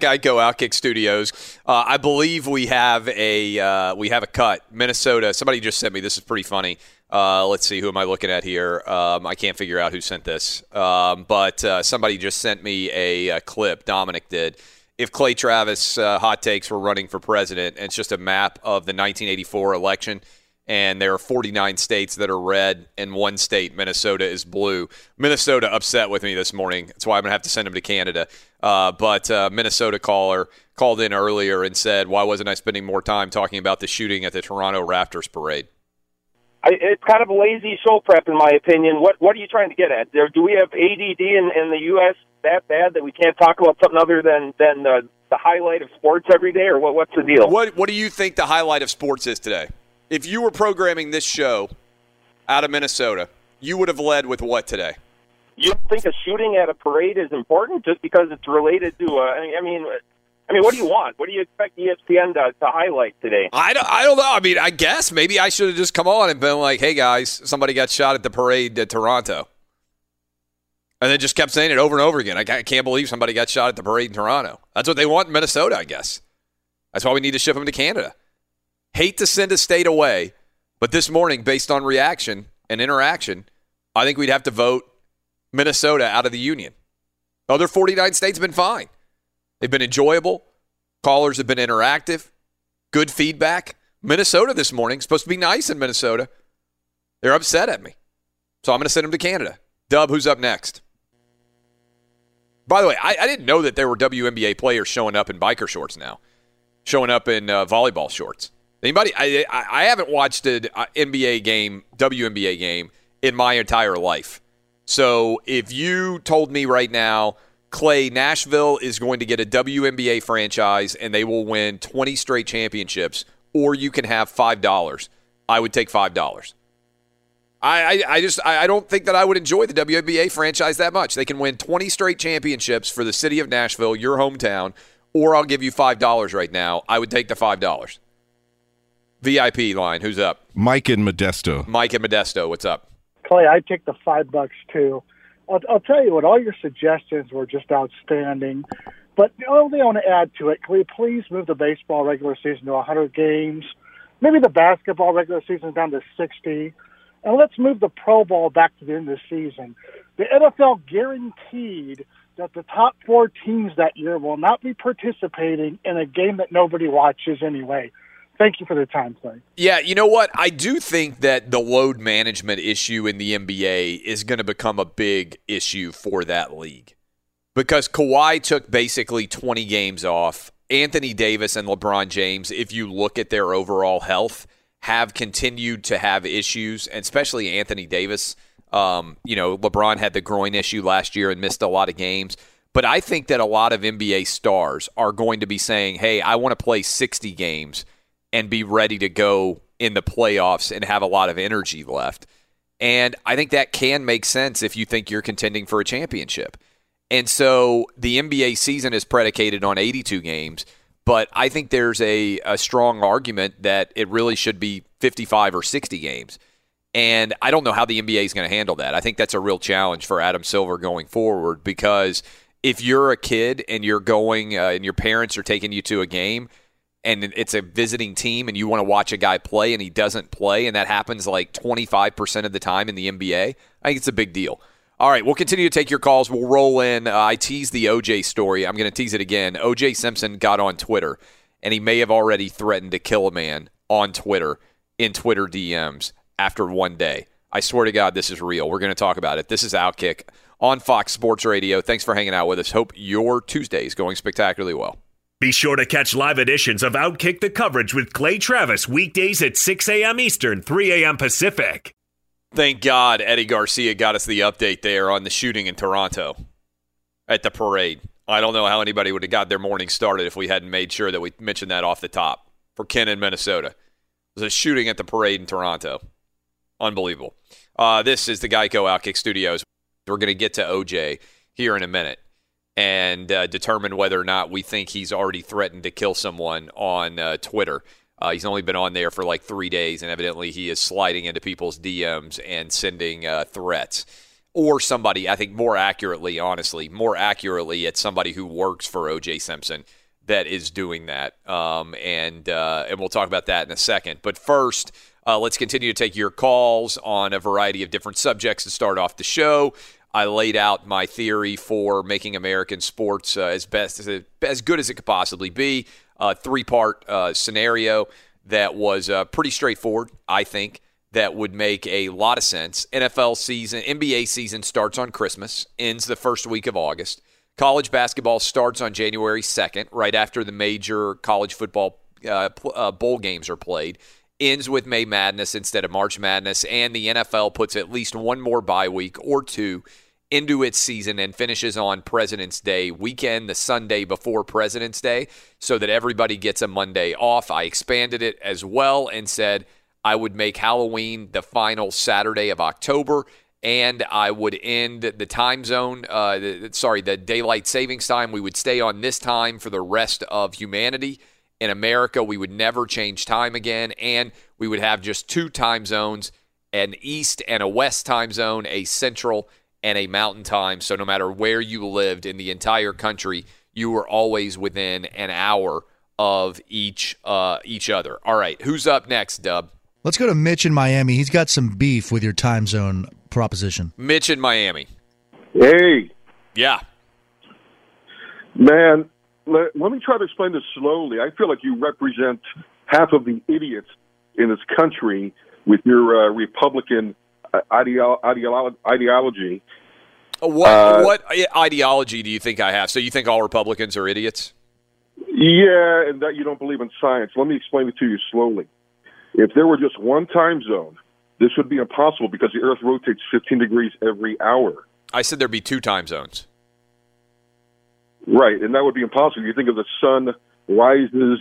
Geico Outkick Studios. Uh, I believe we have a uh, we have a cut. Minnesota. Somebody just sent me. This is pretty funny. Uh, let's see, who am I looking at here? Um, I can't figure out who sent this, um, but uh, somebody just sent me a, a, clip. Dominic did. If Clay Travis uh, hot takes were running for president, it's just a map of the 1984 election, and there are 49 states that are red, and one state, Minnesota, is blue. Minnesota upset with me this morning. That's why I'm going to have to send him to Canada. Uh, but uh, Minnesota caller called in earlier and said, "Why wasn't I spending more time talking about the shooting at the Toronto Raptors parade?" I, it's kind of a lazy show prep, in my opinion. What What are you trying to get at? There, do we have ADD in, in the U.S. that bad that we can't talk about something other than than the, the highlight of sports every day, or what? What's the deal? What What do you think the highlight of sports is today? If you were programming this show out of Minnesota, you would have led with what today? You don't think a shooting at a parade is important just because it's related to? Uh, I mean, I mean, what do you want? What do you expect ESPN to, to highlight today? I don't, I don't know. I mean, I guess maybe I should have just come on and been like, hey, guys, somebody got shot at the parade at Toronto. And then just kept saying it over and over again. I can't believe somebody got shot at the parade in Toronto. That's what they want in Minnesota, I guess. That's why we need to ship them to Canada. Hate to send a state away, but this morning, based on reaction and interaction, I think we'd have to vote Minnesota out of the union. Other 49 states have been fine. They've been enjoyable. Callers have been interactive. Good feedback. Minnesota this morning, supposed to be nice in Minnesota. They're upset at me. So I'm going to send them to Canada. Dub, who's up next? By the way, I, I, didn't know that there were WNBA players showing up in biker shorts now, showing up in uh, volleyball shorts. Anybody? I, I, haven't watched an uh, NBA game, WNBA game, in my entire life. So if you told me right now – Clay, Nashville is going to get a WNBA franchise and they will win 20 straight championships, or you can have $5. I would take $5. I, I, I just I don't think that I would enjoy the WNBA franchise that much. They can win 20 straight championships for the city of Nashville, your hometown, or I'll give you $5 right now. I would take the $5. VIP line, who's up? Mike and Modesto. Mike and Modesto, what's up? Clay, I'd take the five bucks too. I'll, I'll tell you what, all your suggestions were just outstanding. But the only thing I want to add to it, can we please move the baseball regular season to 100 games? Maybe the basketball regular season down to 60. And let's move the Pro Bowl back to the end of the season. The NFL guaranteed that the top four teams that year will not be participating in a game that nobody watches anyway. Thank you for the time, Clay. Yeah, you know what? I do think that the load management issue in the NBA is going to become a big issue for that league because Kawhi took basically 20 games off. Anthony Davis and LeBron James, if you look at their overall health, have continued to have issues, and especially Anthony Davis. Um, you know, LeBron had the groin issue last year and missed a lot of games. But I think that a lot of NBA stars are going to be saying, hey, I want to play 60 games and be ready to go in the playoffs and have a lot of energy left. And I think that can make sense if you think you're contending for a championship. And so the NBA season is predicated on 82 games, but I think there's a, a strong argument that it really should be 55 or 60 games. And I don't know how the NBA is going to handle that. I think that's a real challenge for Adam Silver going forward because if you're a kid and you're going uh, and your parents are taking you to a game, and it's a visiting team and you want to watch a guy play and he doesn't play and that happens like 25% of the time in the NBA, I think it's a big deal. All right, we'll continue to take your calls. We'll roll in. Uh, I teased the OJ story. I'm going to tease it again. OJ Simpson got on Twitter and he may have already threatened to kill a man on Twitter in Twitter DMs after one day. I swear to God, this is real. We're going to talk about it. This is Outkick on Fox Sports Radio. Thanks for hanging out with us. Hope your Tuesday is going spectacularly well. Be sure to catch live editions of Outkick the coverage with Clay Travis weekdays at 6 a.m. Eastern, 3 a.m. Pacific. Thank God Eddie Garcia got us the update there on the shooting in Toronto at the parade. I don't know how anybody would have got their morning started if we hadn't made sure that we mentioned that off the top for Ken in Minnesota. It was a shooting at the parade in Toronto. Unbelievable. Uh, this is the Geico Outkick Studios. We're going to get to OJ here in a minute and uh, determine whether or not we think he's already threatened to kill someone on uh, Twitter. Uh, he's only been on there for like three days, and evidently he is sliding into people's DMs and sending uh, threats. Or somebody, I think more accurately, honestly, more accurately, it's somebody who works for OJ Simpson that is doing that, um, and uh, and we'll talk about that in a second. But first, uh, let's continue to take your calls on a variety of different subjects to start off the show. I laid out my theory for making American sports uh, as best as, as good as it could possibly be. A three part uh, scenario that was uh, pretty straightforward, I think, that would make a lot of sense. NFL season, NBA season starts on Christmas, ends the first week of August. College basketball starts on January 2nd, right after the major college football uh, uh, bowl games are played. Ends with May Madness instead of March Madness, and the NFL puts at least one more bye week or two into its season and finishes on President's Day weekend, the Sunday before President's Day, so that everybody gets a Monday off. I expanded it as well and said I would make Halloween the final Saturday of October. And I would end the time zone, uh, the, sorry, the daylight savings time. We would stay on this time for the rest of humanity. In America, we would never change time again. And we would have just two time zones an east and a west time zone, a central and a mountain time. So no matter where you lived in the entire country, you were always within an hour of each uh, each other. All right, who's up next, Dub? Let's go to Mitch in Miami. He's got some beef with your time zone proposition. Mitch in Miami. Hey, Yeah. man, let, let me try to explain this slowly. I feel like you represent half of the idiots in this country with your uh, Republican uh, ideo- ideolo- ideology. What Uh, what ideology do you think I have? So you think all Republicans are idiots? Yeah, and that you don't believe in science. Let me explain it to you slowly. If there were just one time zone, this would be impossible because the Earth rotates 15 degrees every hour. I said there'd be two time zones. Right, and that would be impossible. You think of the sun rises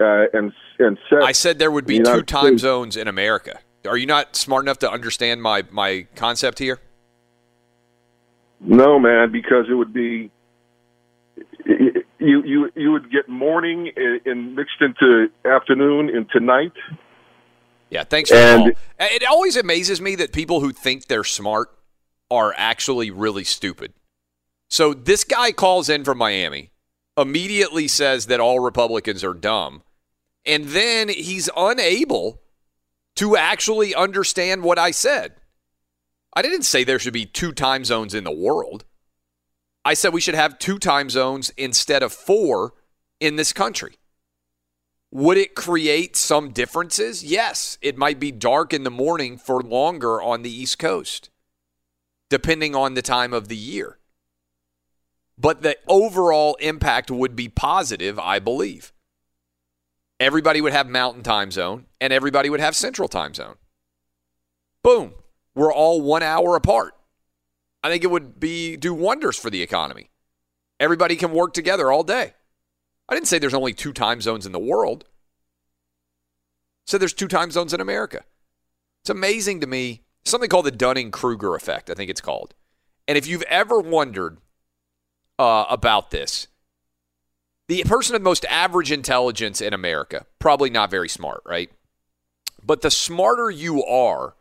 uh, and and sets. I said there would be the two United time States. zones in America. Are you not smart enough to understand my my concept here? No, man, because it would be you you you would get morning and- and mixed into afternoon into night. Yeah, thanks for And- It always amazes me that people who think they're smart are actually really stupid. So this guy calls in from Miami, immediately says that all Republicans are dumb, and then he's unable to actually understand what I said. I didn't say there should be two time zones in the world. I said we should have two time zones instead of four in this country. Would it create some differences? Yes. It might be dark in the morning for longer on the East Coast, depending on the time of the year. But the overall impact would be positive, I believe. Everybody would have mountain time zone and everybody would have central time zone. Boom. We're all one hour apart. I think it would be do wonders for the economy. Everybody can work together all day. I didn't say there's only two time zones in the world. Said there's two time zones in America. It's amazing to me. Something called the Dunning Kruger effect, I think it's called. And if you've ever wondered uh, about this, the person of most average intelligence in America, probably not very smart, right? But the smarter you are,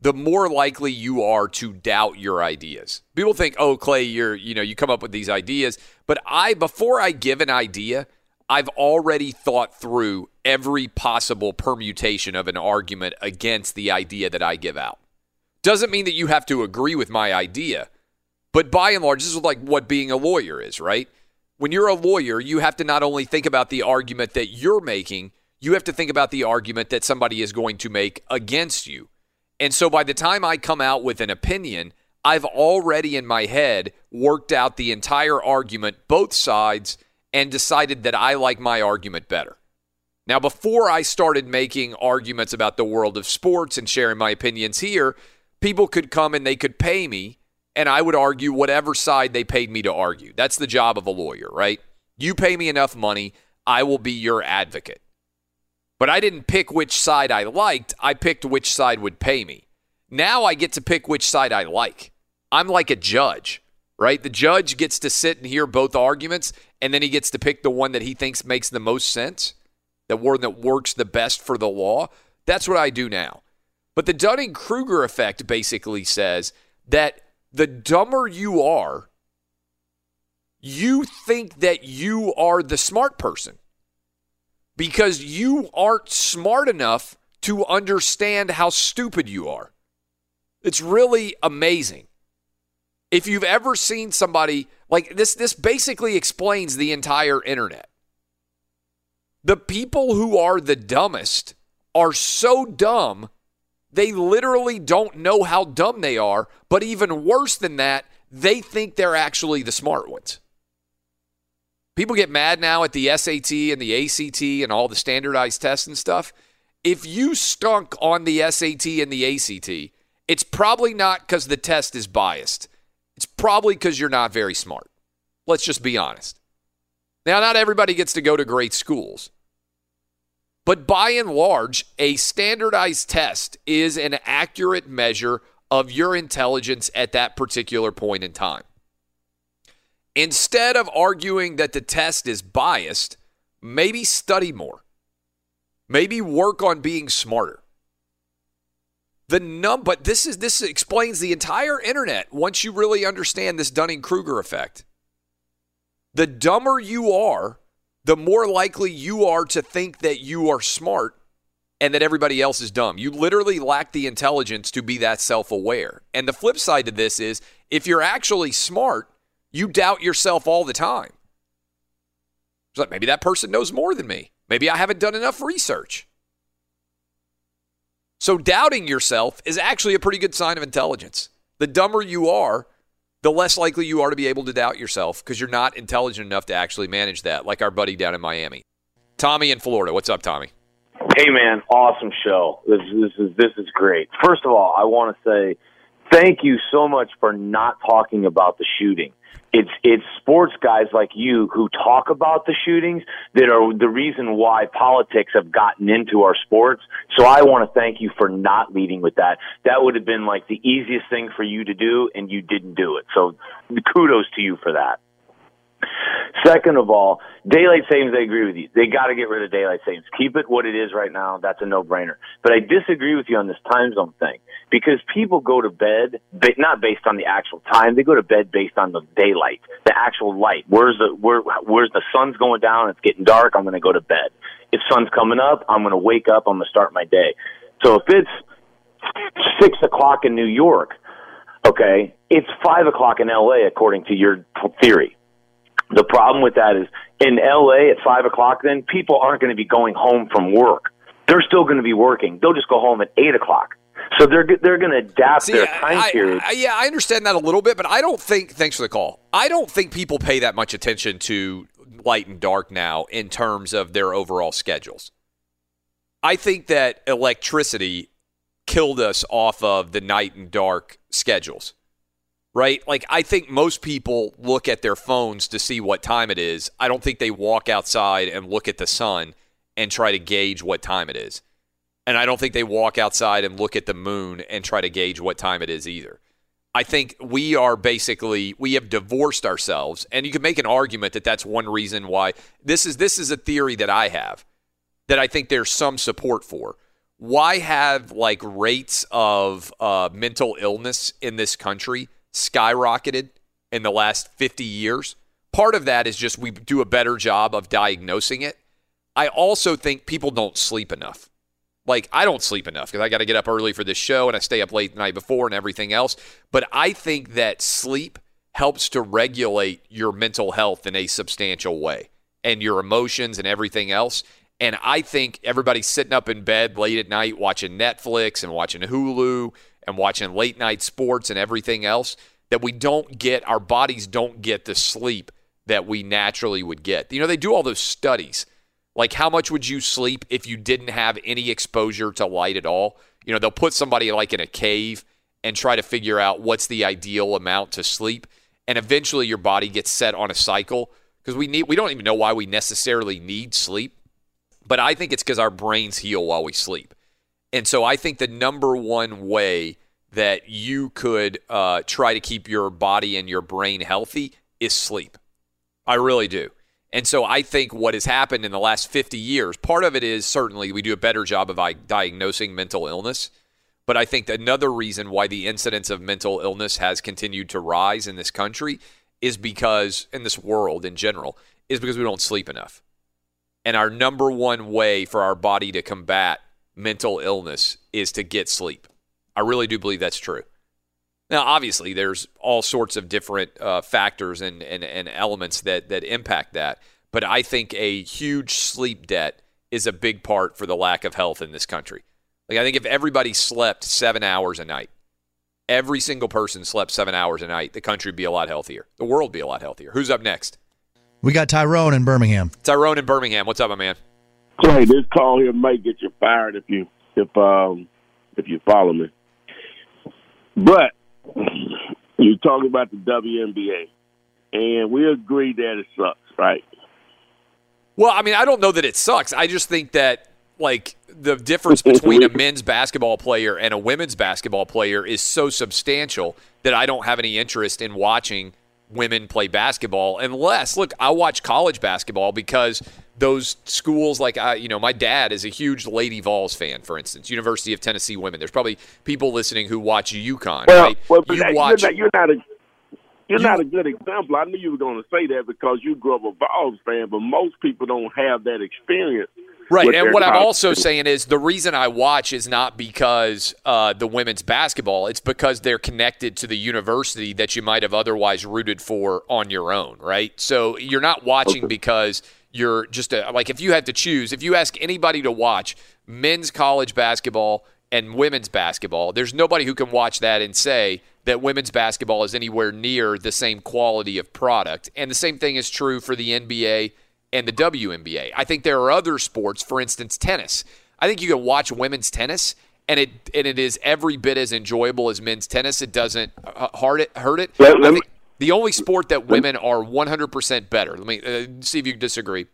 the more likely you are to doubt your ideas. People think, "Oh, Clay, you're, you know, you come up with these ideas." But I before I give an idea, I've already thought through every possible permutation of an argument against the idea that I give out. Doesn't mean that you have to agree with my idea, but by and large, this is like what being a lawyer is, right? When you're a lawyer, you have to not only think about the argument that you're making, you have to think about the argument that somebody is going to make against you. And so by the time I come out with an opinion, I've already in my head worked out the entire argument, both sides, and decided that I like my argument better. Now, before I started making arguments about the world of sports and sharing my opinions here, people could come and they could pay me, and I would argue whatever side they paid me to argue. That's the job of a lawyer, right? You pay me enough money, I will be your advocate. But I didn't pick which side I liked, I picked which side would pay me. Now I get to pick which side I like. I'm like a judge, right? The judge gets to sit and hear both arguments, and then he gets to pick the one that he thinks makes the most sense, the one that works the best for the law. That's what I do now. But the Dunning Kruger effect basically says that the dumber you are, you think that you are the smart person because you aren't smart enough to understand how stupid you are. It's really amazing. If you've ever seen somebody like this, this basically explains the entire internet. The people who are the dumbest are so dumb, they literally don't know how dumb they are. But even worse than that, they think they're actually the smart ones. People get mad now at the SAT and the ACT and all the standardized tests and stuff. If you stunk on the SAT and the ACT, it's probably not because the test is biased. It's probably because you're not very smart. Let's just be honest. Now, not everybody gets to go to great schools. But by and large, a standardized test is an accurate measure of your intelligence at that particular point in time. Instead of arguing that the test is biased, maybe study more. Maybe work on being smarter. The num but this is this explains the entire internet once you really understand this Dunning-Kruger effect. The dumber you are, the more likely you are to think that you are smart and that everybody else is dumb. You literally lack the intelligence to be that self aware. And the flip side to this is if you're actually smart, you doubt yourself all the time. It's like maybe that person knows more than me. Maybe I haven't done enough research. So doubting yourself is actually a pretty good sign of intelligence. The dumber you are, the less likely you are to be able to doubt yourself because you're not intelligent enough to actually manage that, like our buddy down in Miami. Tommy in Florida. What's up, Tommy? Hey man, awesome show. This, this is this is great. First of all, I want to say thank you so much for not talking about the shooting. It's it's sports guys like you who talk about the shootings that are the reason why politics have gotten into our sports. So I want to thank you for not leading with that. That would have been like the easiest thing for you to do and you didn't do it. So kudos to you for that. Second of all, daylight savings, I agree with you. They got to get rid of daylight savings. Keep it what it is right now. That's a no-brainer. But I disagree with you on this time zone thing because people go to bed not based on the actual time. They go to bed based on the daylight, the actual light. Where's the where where's the sun's going down? It's getting dark. I'm going to go to bed. If sun's coming up, I'm going to wake up. I'm going to start my day. So if it's six o'clock in New York, okay, it's five o'clock in L.A. according to your theory. The problem with that is in LA at five o'clock, then people aren't going to be going home from work. They're still going to be working. They'll just go home at eight o'clock. So they're they're going to adapt See, their time I, period. I, yeah, I understand that a little bit, but I don't think. Thanks for the call. I don't think people pay that much attention to light and dark now in terms of their overall schedules. I think that electricity killed us off of the night and dark schedules right? Like, I think most people look at their phones to see what time it is. I don't think they walk outside and look at the sun and try to gauge what time it is. And I don't think they walk outside and look at the moon and try to gauge what time it is either. I think we are basically we have divorced ourselves, and you can make an argument that that's one reason why this is this is a theory that I have that I think there's some support for. Why have like rates of uh, mental illness in this country skyrocketed in the last 50 years. Part of that is just we do a better job of diagnosing it. I also think people don't sleep enough. Like, I don't sleep enough because I got to get up early for this show and I stay up late the night before and everything else. But I think that sleep helps to regulate your mental health in a substantial way and your emotions and everything else. And I think everybody's sitting up in bed late at night watching Netflix and watching Hulu and watching late night sports and everything else that we don't get, our bodies don't get the sleep that we naturally would get. You know, they do all those studies. Like, how much would you sleep if you didn't have any exposure to light at all? You know, they'll put somebody like in a cave and try to figure out what's the ideal amount to sleep. And eventually your body gets set on a cycle because we need, we don't even know why we necessarily need sleep. But I think it's because our brains heal while we sleep. And so I think the number one way that you could uh, try to keep your body and your brain healthy is sleep. I really do. And so I think what has happened in the last 50 years, part of it is certainly we do a better job of diagnosing mental illness. But I think another reason why the incidence of mental illness has continued to rise in this country is because in this world in general is because we don't sleep enough. And our number one way for our body to combat mental illness is to get sleep. I really do believe that's true. Now, obviously, there's all sorts of different uh, factors and, and, and elements that, that impact that. But I think a huge sleep debt is a big part for the lack of health in this country. Like, I think if everybody slept seven hours a night, every single person slept seven hours a night, the country would be a lot healthier. The world would be a lot healthier. Who's up next? We got Tyrone in Birmingham. Tyrone in Birmingham. What's up, my man? Clay, this call here might get you fired if you if um if you follow me. But you talk about the WNBA, and we agree that it sucks, right? Well, I mean, I don't know that it sucks. I just think that like the difference between a men's basketball player and a women's basketball player is so substantial that I don't have any interest in watching women play basketball unless look, I watch college basketball because those schools like I, you know, my dad is a huge Lady Vols fan, for instance, University of Tennessee women. There's probably people listening who watch UConn, Well, right? well you that- watch you're, not, you're not a you're not a good example. I knew you were going to say that because you grew up a Vols fan, but most people don't have that experience. Right, and what I'm also saying is the reason I watch is not because uh, the women's basketball; it's because they're connected to the university that you might have otherwise rooted for on your own, right? So you're not watching because you're just a, like if you had to choose, if you ask anybody to watch men's college basketball and women's basketball, there's nobody who can watch that and say that women's basketball is anywhere near the same quality of product. And the same thing is true for the NBA and the WNBA. I think there are other sports, for instance, tennis. I think you can watch women's tennis and it and it is every bit as enjoyable as men's tennis. It doesn't uh, hurt it. Hurt it. Let- let think the only sport that women are 100% better. Let me uh, see if you disagree.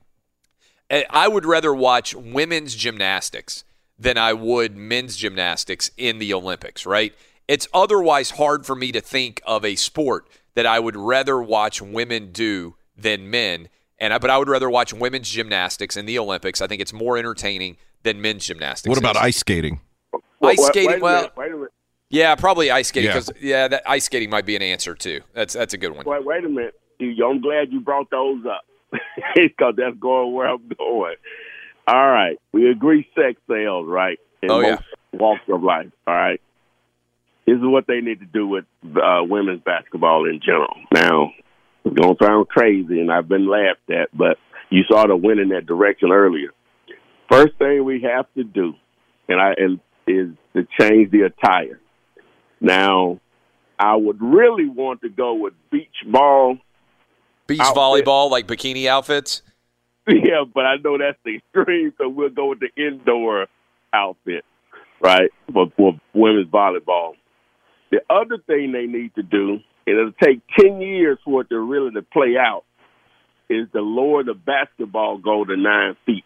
Uh, I would rather watch women's gymnastics than I would men's gymnastics in the Olympics, right? It's otherwise hard for me to think of a sport that I would rather watch women do than men. And I, but I would rather watch women's gymnastics in the Olympics. I think it's more entertaining than men's gymnastics. What about is. ice skating? Ice Wait- wait skating? well, minute, wait a minute. yeah, probably ice skating because yeah, that ice skating might be an answer too. That's that's a good one. Wait, wait a minute. You- I'm glad you brought those up because that's going where I'm going. All right, we agree sex sales, right? In Oh, yeah. most walks of life. All right. This is what they need to do with uh, women's basketball in general. Now, it's gonna sound crazy, and I've been laughed at, but you saw the win in that direction earlier. First thing we have to do, and I and is to change the attire. Now, I would really want to go with beach ball. Beach Outfit. volleyball, like bikini outfits. Yeah, but I know that's the extreme, so we'll go with the indoor outfit, right, for, for women's volleyball. The other thing they need to do, it'll take 10 years for it to really to play out, is to lower the basketball goal to nine feet.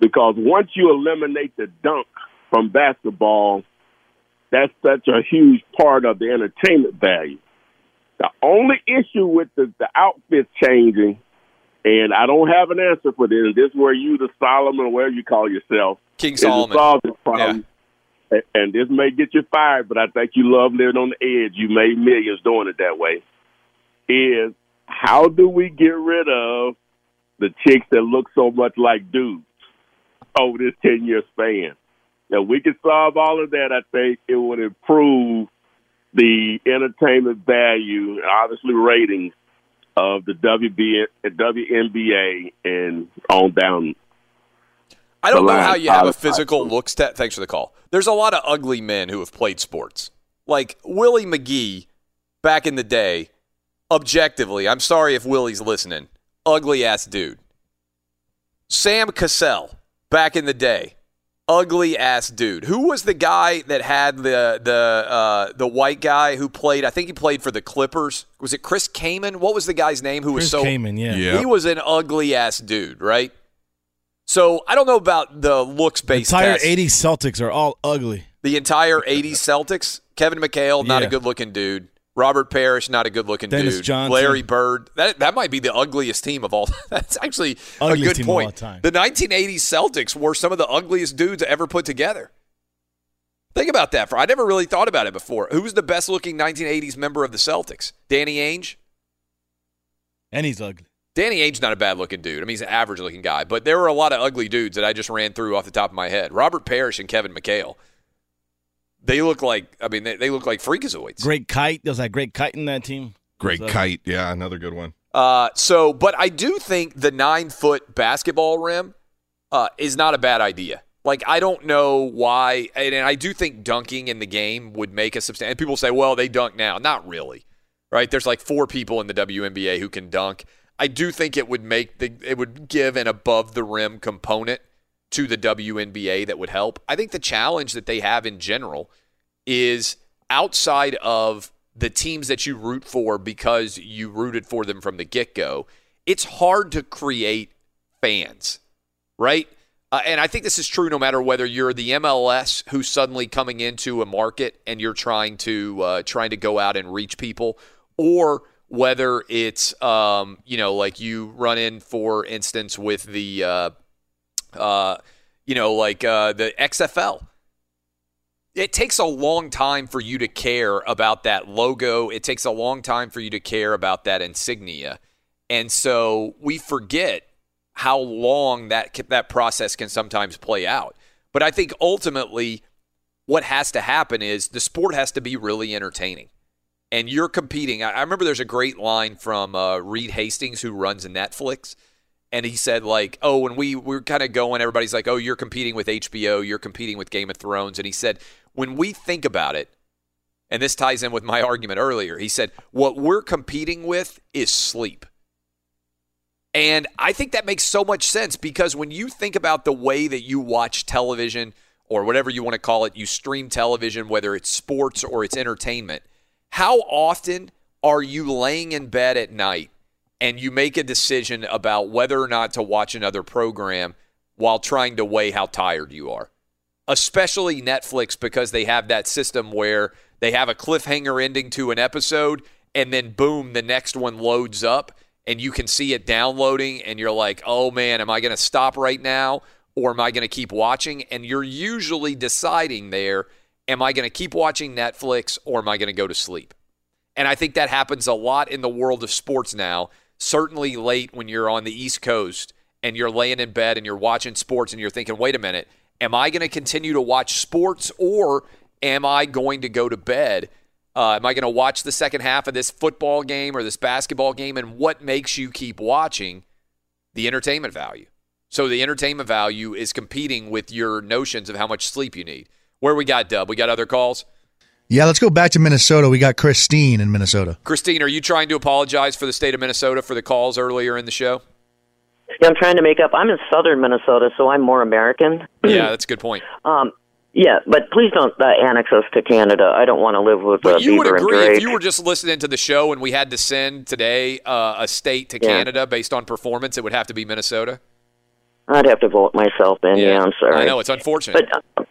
Because once you eliminate the dunk from basketball, that's such a huge part of the entertainment value. The only issue with the, the outfits changing, and I don't have an answer for this, this is where you, the Solomon, or whatever you call yourself, King Solomon. solve this problem. A- And this may get you fired, but I think you love living on the edge. You made millions doing it that way. Is how do we get rid of the chicks that look so much like dudes over this 10 year span? Now, we can solve all of that. I think it would improve the entertainment value and obviously ratings of the WB, WNBA and on down. I don't know how you have a physical looks test. Thanks for the call. There's a lot of ugly men who have played sports. Like Willie McGee back in the day, objectively, I'm sorry if Willie's listening, ugly ass dude. Sam Cassell back in the day, ugly ass dude. Who was the guy that had the the uh, the white guy who played? I think he played for the Clippers. Was it Chris Kaman? What was the guy's name? Who was Chris so Kaman, yeah. He was an ugly ass dude, right? So I don't know about the looks The based entire test. 80s Celtics are all ugly. The entire 80s Celtics. Kevin McHale, not a good looking dude. Robert Parish, not a good looking Dennis dude. Johnson. Larry Bird. That that might be the ugliest team of all. That's actually a good point. The 1980s Celtics were some of the ugliest dudes ever put together. Think about that. For I never really thought about it before. Who was the best looking 1980s member of the Celtics? Danny Ainge. And he's ugly. Danny Ainge's not a bad looking dude. I mean, he's an average looking guy, but there were a lot of ugly dudes that I just ran through off the top of my head. Robert Parish and Kevin McHale. They look like, I mean, they, they look like freakazoids. Greg Kite. There was that Greg Kite in that team. Great So- kite. Yeah, another good one. Uh, so, but I do think the nine foot basketball rim uh, is not a bad idea. Like, I don't know why, and, and I do think dunking in the game would make a substantial. People say, well, they dunk now. Not really, right? There's like four people in the WNBA who can dunk. I do think it would make the it would give an above the rim component to the WNBA that would help. I think the challenge that they have in general is outside of the teams that you root for because you rooted for them from the get go, it's hard to create fans, right? Uh, and I think this is true no matter whether you're the MLS who's suddenly coming into a market and you're trying to uh, trying to go out and reach people, or whether it's um, you know like you run in for instance with the uh, uh, you know like uh, the XFL it takes a long time for you to care about that logo. It takes a long time for you to care about that insignia. And so we forget how long that that process can sometimes play out. But I think ultimately what has to happen is the sport has to be really entertaining. And you're competing. I I remember there's a great line from uh, Reed Hastings, who runs Netflix and he said like oh when we, we were kind of going everybody's like oh you're competing with hbo you're competing with game of thrones and he said when we think about it and this ties in with my argument earlier he said what we're competing with is sleep and i think that makes so much sense because when you think about the way that you watch television or whatever you want to call it you stream television whether it's sports or it's entertainment how often are you laying in bed at night and you make a decision about whether or not to watch another program while trying to weigh how tired you are. Especially Netflix because they have that system where they have a cliffhanger ending to an episode and then boom, the next one loads up and you can see it downloading and you're like, "Oh man, am I going to stop right now or am I going to keep watching?" And you're usually deciding there, am I going to keep watching Netflix or am I going to go to sleep? And I think that happens a lot in the world of sports now certainly late when you're on the East Coast and you're laying in bed and you're watching sports and you're thinking, wait a minute, am I going to continue to watch sports or am I going to go to bed? Uh, am I going to watch the second half of this football game or this basketball game? And what makes you keep watching? The entertainment value. So the entertainment value is competing with your notions of how much sleep you need. Where we got Dub? We got other calls. Yeah, let's go back to Minnesota. We got Christine in Minnesota. Christine, are you trying to apologize for the state of Minnesota for the calls earlier in the show? Yeah, I'm trying to make up. I'm in southern Minnesota, so I'm more American. yeah, that's a good point. Um, yeah, but please don't uh, annex us to Canada. I don't want to live with uh, But you would Bieber and agree if you were just listening to the show and we had to send today uh, a state to Yeah. Canada based on performance, it would have to be Minnesota. I'd have to vote myself in. Yeah, I'm sorry. I know it's unfortunate. But uh,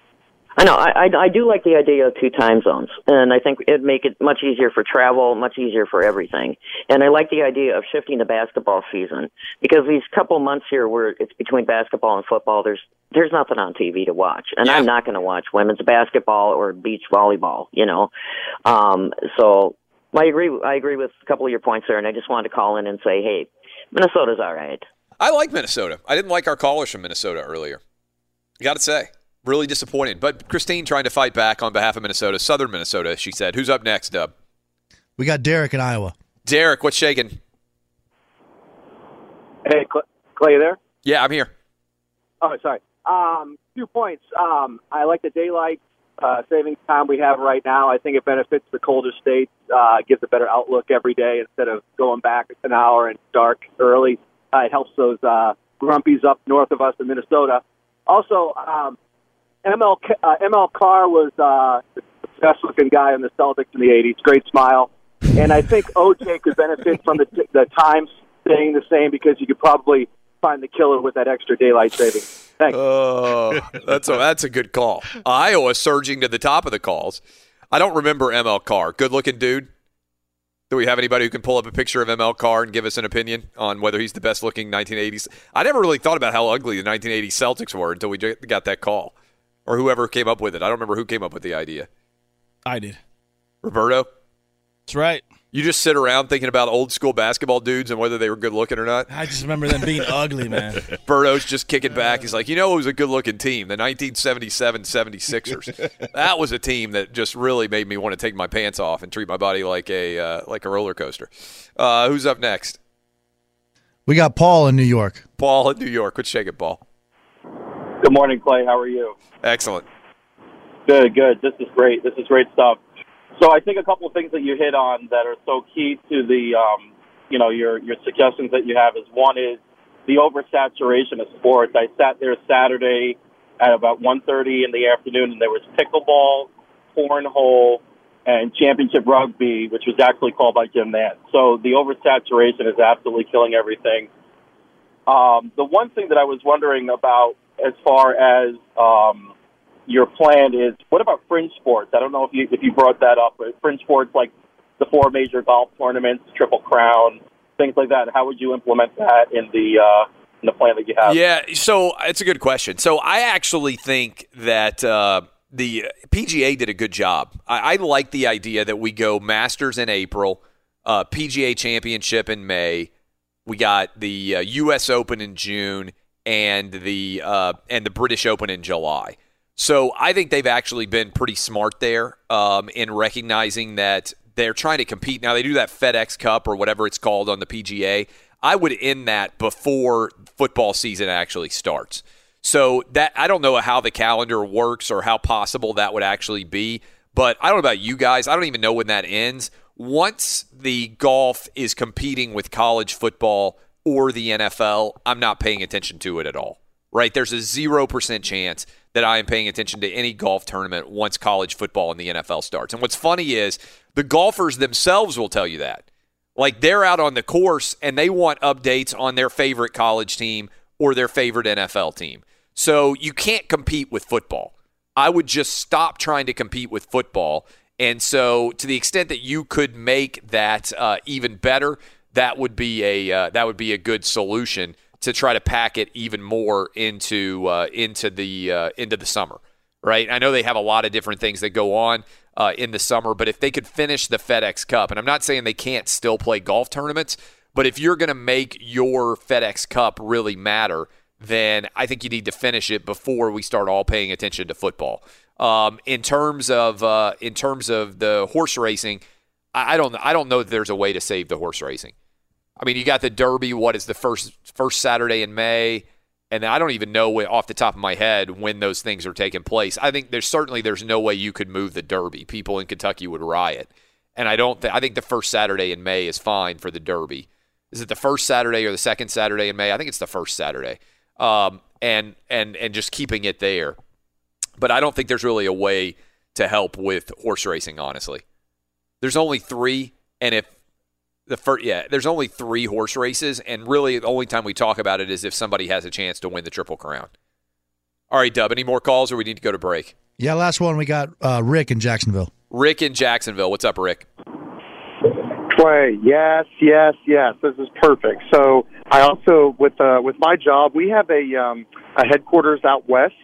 I know I, I I do like the idea of two time zones, and I think it'd make it much easier for travel, much easier for everything. And I like the idea of shifting the basketball season because these couple months here where it's between basketball and football, there's there's nothing on TV to watch, and I'm not going to watch women's basketball or beach volleyball. You know, um, so I agree. I agree with a couple of your points there, and I just wanted to call in and say, hey, Minnesota's all right. I like Minnesota. I didn't like our callers from Minnesota earlier. Got to say, really disappointed. But Christine trying to fight back on behalf of Minnesota, Southern Minnesota. She said, "Who's up next, Dub?" We got Derek in Iowa. Derek, what's shaking? Hey, Cl- Clay, you there? Yeah, I'm here. Oh, sorry. Um, few points. Um, I like the daylight uh, savings time we have right now. I think it benefits the colder states, uh, gives a better outlook every day instead of going back an hour and dark early. Uh, it helps those uh, grumpies up north of us in Minnesota. Also, um, ML uh, ML Carr was uh, the best looking guy in the Celtics in the '80s. Great smile, and I think OJ could benefit from the the time staying the same because you could probably find the killer with that extra daylight saving. Thanks. Oh, that's a, that's a good call. Iowa surging to the top of the calls. I don't remember ML Carr. Good looking dude. Do we have anybody who can pull up a picture of ML Carr and give us an opinion on whether he's the best looking 1980s? I never really thought about how ugly the 1980s Celtics were until we got that call, or whoever came up with it. I don't remember who came up with the idea. I did. Roberto. That's right. You just sit around thinking about old school basketball dudes and whether they were good looking or not. I just remember them being ugly, man. Burrow's just kicking back. He's like, you know, it was a good looking team, the 1977 76ers. that was a team that just really made me want to take my pants off and treat my body like a uh, like a roller coaster. Uh, who's up next? We got Paul in New York. Paul in New York. Let's shake it, Paul. Good morning, Clay. How are you? Excellent. Good, good. This is great. This is great stuff. So I think a couple of things that you hit on that are so key to the, um, you know, your your suggestions that you have is one is the oversaturation of sports. I sat there Saturday at about 1.30 in the afternoon, and there was pickleball, cornhole, and championship rugby, which was actually called by Jim Nantz. So the oversaturation is absolutely killing everything. Um, the one thing that I was wondering about as far as um, your plan is, what about fringe sports? I don't know if you if you brought that up, but fringe sports like the four major golf tournaments, Triple Crown, things like that. How would you implement that in the uh, in the plan that you have? Yeah, so it's a good question. So I actually think that uh, the PGA did a good job. I, I like the idea that we go Masters in April, uh, PGA Championship in May. We got the uh, U.S. Open in June and the uh, and the British Open in July. So I think they've actually been pretty smart there um, in recognizing that they're trying to compete. Now they do that FedEx Cup or whatever it's called on the PGA. I would end that before football season actually starts. So that I don't know how the calendar works or how possible that would actually be. But I don't know about you guys. I don't even know when that ends. Once the golf is competing with college football or the NFL, I'm not paying attention to it at all. Right? There's a 0% chance that I am paying attention to any golf tournament once college football and the NFL starts. And what's funny is the golfers themselves will tell you that. Like they're out on the course and they want updates on their favorite college team or their favorite NFL team. So you can't compete with football. I would just stop trying to compete with football. And so, to the extent that you could make that uh, even better, that would be a uh, that would be a good solution to try to pack it even more into uh, into the uh, into the summer, right? I know they have a lot of different things that go on uh, in the summer, but if they could finish the FedEx Cup, and I'm not saying they can't still play golf tournaments, but if you're going to make your FedEx Cup really matter, then I think you need to finish it before we start all paying attention to football. Um, in terms of uh, in terms of the horse racing, I, I don't I don't know that there's a way to save the horse racing. I mean, you got the Derby. What is the first first Saturday in May? And I don't even know off the top of my head when those things are taking place. I think there's certainly there's no way you could move the Derby. People in Kentucky would riot, and I don't. Th- I think the first Saturday in May is fine for the Derby. Is it the first Saturday or the second Saturday in May? I think it's the first Saturday. Um, and and and just keeping it there. But I don't think there's really a way to help with horse racing. Honestly, there's only three, and if the first, yeah, there's only three horse races, and really the only time we talk about it is if somebody has a chance to win the Triple Crown. All right, Dub. Any more calls, or we need to go to break? Yeah, last one we got uh, Rick in Jacksonville. Rick in Jacksonville. What's up, Rick? Clay, yes, yes, yes. This is perfect. So I also with uh, with my job, we have a um, a headquarters out west.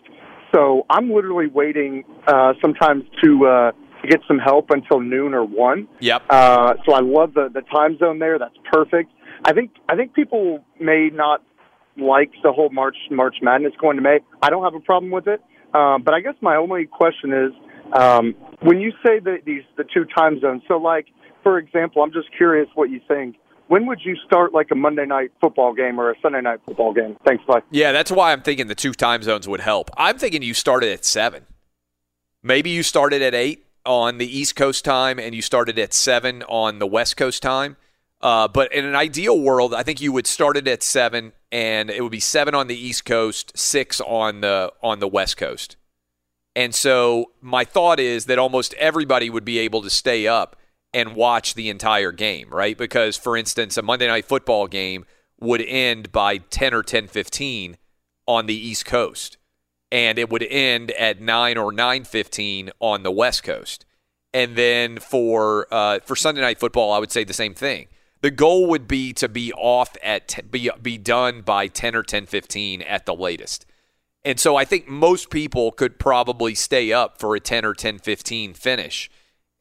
So I'm literally waiting uh, sometimes to uh, to get some help until noon or one. Yep. Uh, so I love the the time zone there. That's perfect. I think I think people may not like the whole March March Madness going to May. I don't have a problem with it. Um, but I guess my only question is um, when you say that these the two time zones. So like for example, I'm just curious what you think. When would you start like a Monday night football game or a Sunday night football game? Thanks, bye. Yeah, that's why I'm thinking the two time zones would help. I'm thinking you started at seven. Maybe you started at eight on the East Coast time and you started at seven on the West Coast time. Uh, but in an ideal world, I think you would start it at seven, and it would be seven on the East Coast, six on the on the West Coast. And so my thought is that almost everybody would be able to stay up and watch the entire game, right? Because for instance, a Monday night football game would end by 10 or 10:15 on the East Coast and it would end at 9 or 9:15 on the West Coast. And then for uh, for Sunday night football, I would say the same thing. The goal would be to be off at t- be be done by 10 or 10:15 at the latest. And so I think most people could probably stay up for a 10 or 10:15 finish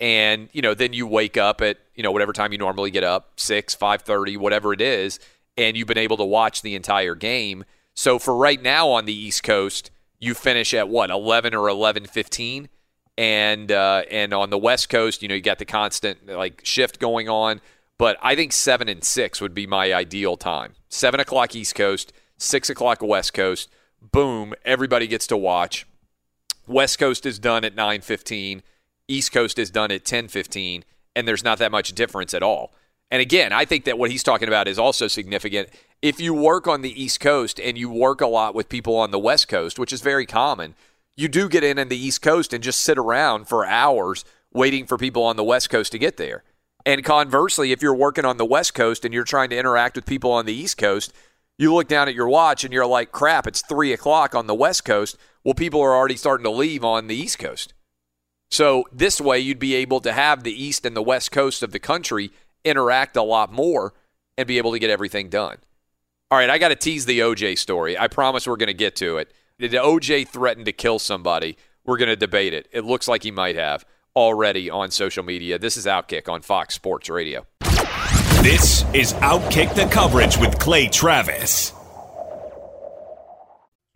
and you know then you wake up at you know, whatever time you normally get up, 6, 5:30, whatever it is, and you've been able to watch the entire game. So for right now on the East Coast, you finish at what, 11 or 11:15? And uh, and on the West Coast, you know, you got the constant like shift going on. But I think seven and six would be my ideal time. Seven o'clock East Coast, six o'clock West Coast. Boom, everybody gets to watch. West Coast is done at nine fifteen. East Coast is done at ten fifteen, and there's not that much difference at all. And again, I think that what he's talking about is also significant. If you work on the East Coast and you work a lot with people on the West Coast, which is very common, you do get in on the East Coast and just sit around for hours waiting for people on the West Coast to get there. And conversely, if you're working on the West Coast and you're trying to interact with people on the East Coast, you look down at your watch and you're like, crap, it's three o'clock on the West Coast. Well, people are already starting to leave on the East Coast. So this way, you'd be able to have the East and the West Coast of the country interact a lot more and be able to get everything done. All right, I got to tease the OJ story. I promise we're going to get to it. Did OJ threaten to kill somebody? We're going to debate it. It looks like he might have already on social media. This is Outkick on Fox Sports Radio. This is Outkick the coverage with Clay Travis.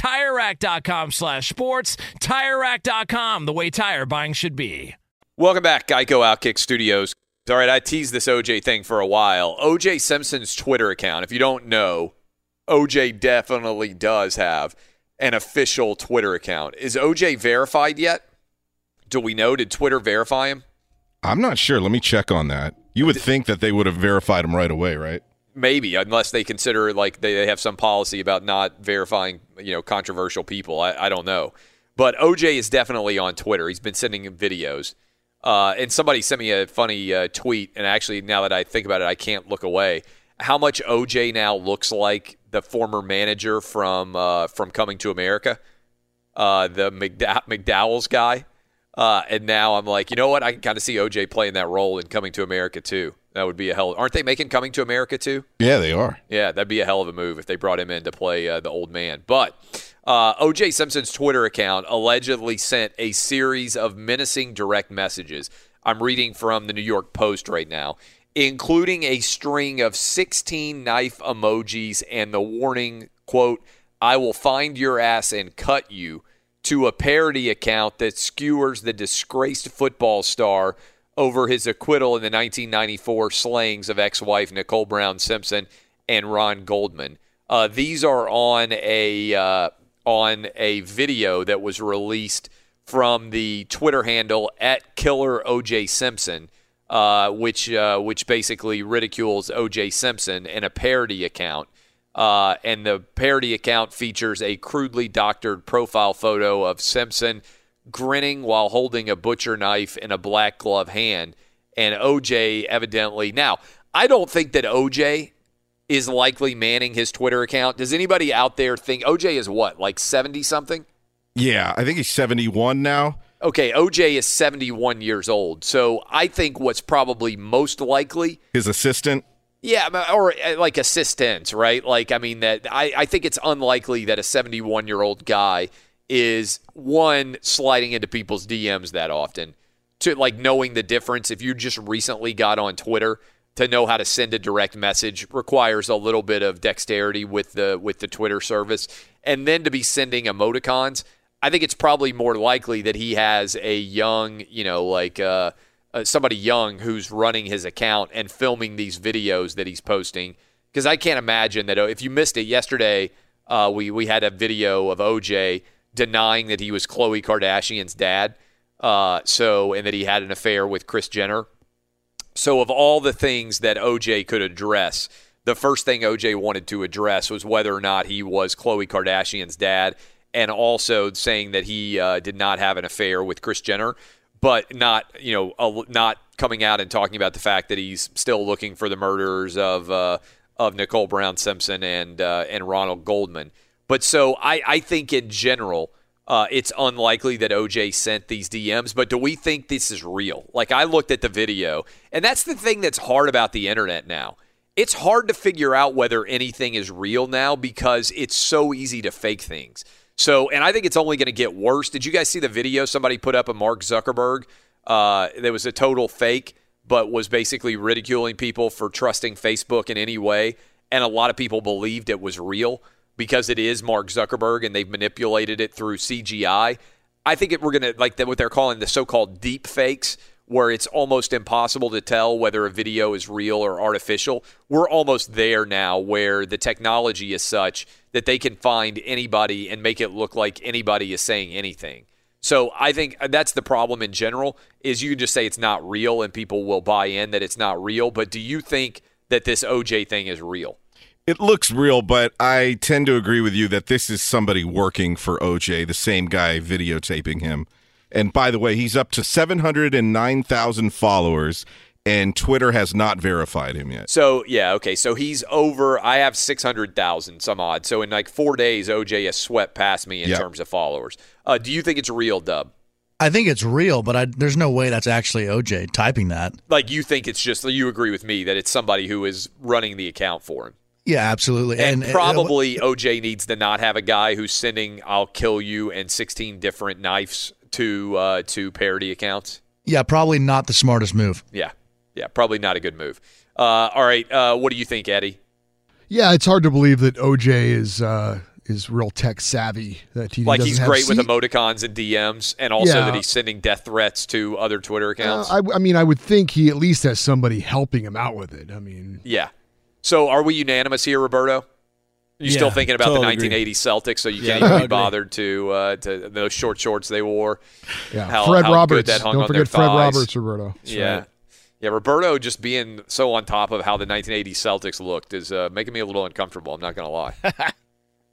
TireRack.com slash sports. TireRack.com, the way tire buying should be. Welcome back, Geico Outkick Studios. All right, I teased this OJ thing for a while. OJ Simpson's Twitter account, if you don't know, OJ definitely does have an official Twitter account. Is OJ verified yet? Do we know? Did Twitter verify him? I'm not sure. Let me check on that. You would think that they would have verified him right away, right? Maybe, unless they consider like they, they have some policy about not verifying, you know, controversial people. I, I don't know. But OJ is definitely on Twitter. He's been sending videos. Uh, and somebody sent me a funny uh, tweet, and actually, now that I think about it, I can't look away. How much OJ now looks like the former manager from uh, from Coming to America, uh, the McDow- McDowell's guy. Uh, and now I'm like, you know what? I can kind of see OJ playing that role in Coming to America too. That would be a hell. Aren't they making Coming to America too? Yeah, they are. Yeah, that'd be a hell of a move if they brought him in to play uh, the old man. But uh, OJ Simpson's Twitter account allegedly sent a series of menacing direct messages. I'm reading from the New York Post right now, including a string of 16 knife emojis and the warning quote, "I will find your ass and cut you." To a parody account that skewers the disgraced football star over his acquittal in the 1994 slayings of ex-wife Nicole Brown Simpson and Ron Goldman. Uh, these are on a uh, on a video that was released from the Twitter handle at Killer OJ Simpson, uh, which uh, which basically ridicules OJ Simpson in a parody account. Uh, and the parody account features a crudely doctored profile photo of Simpson grinning while holding a butcher knife in a black glove hand. And OJ evidently. Now, I don't think that OJ is likely manning his Twitter account. Does anybody out there think OJ is what, like 70 something? Yeah, I think he's 71 now. Okay, OJ is 71 years old. So I think what's probably most likely His assistant. yeah, or uh, like assistants, right? Like, I mean, that I, I think it's unlikely that a 71 year old guy is one sliding into people's DMs that often. To like knowing the difference, if you just recently got on Twitter, to know how to send a direct message requires a little bit of dexterity with the with the Twitter service, and then to be sending emoticons. I think it's probably more likely that he has a young, you know, like uh, uh, somebody young who's running his account and filming these videos that he's posting. Because I can't imagine that uh, if you missed it yesterday, uh, we we had a video of OJ denying that he was Khloe Kardashian's dad. Uh, so and that he had an affair with Kris Jenner. So of all the things that OJ could address, the first thing OJ wanted to address was whether or not he was Khloe Kardashian's dad, and also saying that he uh, did not have an affair with Kris Jenner, but not you know not coming out and talking about the fact that he's still looking for the murderers of uh, of Nicole Brown Simpson and uh, and Ronald Goldman. But so I, I think in general. Uh, it's unlikely that OJ sent these DMs, but do we think this is real? Like, I looked at the video, and that's the thing that's hard about the internet now. It's hard to figure out whether anything is real now because it's so easy to fake things. So, and I think it's only going to get worse. Did you guys see the video somebody put up of Mark Zuckerberg? Uh, was a total fake, but was basically ridiculing people for trusting Facebook in any way. And a lot of people believed it was real because it is Mark Zuckerberg and they've manipulated it through CGI. I think it, we're going to, like the, what they're calling the so called deep fakes, where it's almost impossible to tell whether a video is real or artificial. We're almost there now where the technology is such that they can find anybody and make it look like anybody is saying anything. So I think uh, that's the problem in general is you can just say it's not real and people will buy in that it's not real. But do you think that this OJ thing is real? It looks real, but I tend to agree with you that this is somebody working for OJ, the same guy videotaping him. And by the way, he's up to 709,000 followers, and Twitter has not verified him yet. So yeah, okay. So he's over. I have six hundred thousand some odd. So in like four days, OJ has swept past me in Yep. terms of followers. Uh, do you think it's real, Dub? I think it's real, but I, there's no way that's actually OJ typing that. Like you think it's just you agree with me that it's somebody who is running the account for him. Yeah, absolutely. And, uh, probably OJ needs to not have a guy who's sending "I'll kill you" and sixteen different knives to uh, to parody accounts. yeah, probably not the smartest move. Yeah, yeah, probably not a good move. Uh, all right, uh, what do you think, Eddie? Yeah, it's hard to believe that OJ is uh, is real tech savvy. That he Like doesn't he's have great with emoticons and DMs, and also Yeah. that he's sending death threats to other Twitter accounts. Uh, I, I mean, I would think he at least has somebody helping him out with it. I mean, yeah. So are we unanimous here, Roberto? You still thinking about totally the agree. 1980 Celtics, so you Yeah, can't even be bothered to uh, to those short shorts they wore. Yeah, How- Fred how Roberts. that hung Don't forget Fred. Roberts, Roberto. That's yeah. right. Yeah, Roberto just being so on top of how the 1980 Celtics looked is uh, making me a little uncomfortable. I'm not going to lie.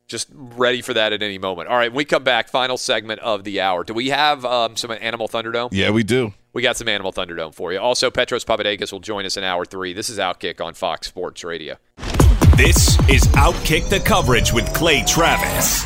just ready for that at any moment. All right, when we come back, final segment of the hour. Do we have um, some Animal Thunderdome? Yeah, we do. We got some Animal Thunderdome for you. Also, Petros Papadakis will join us in hour three. This is Outkick on Fox Sports Radio. This is Outkick the Coverage with Clay Travis.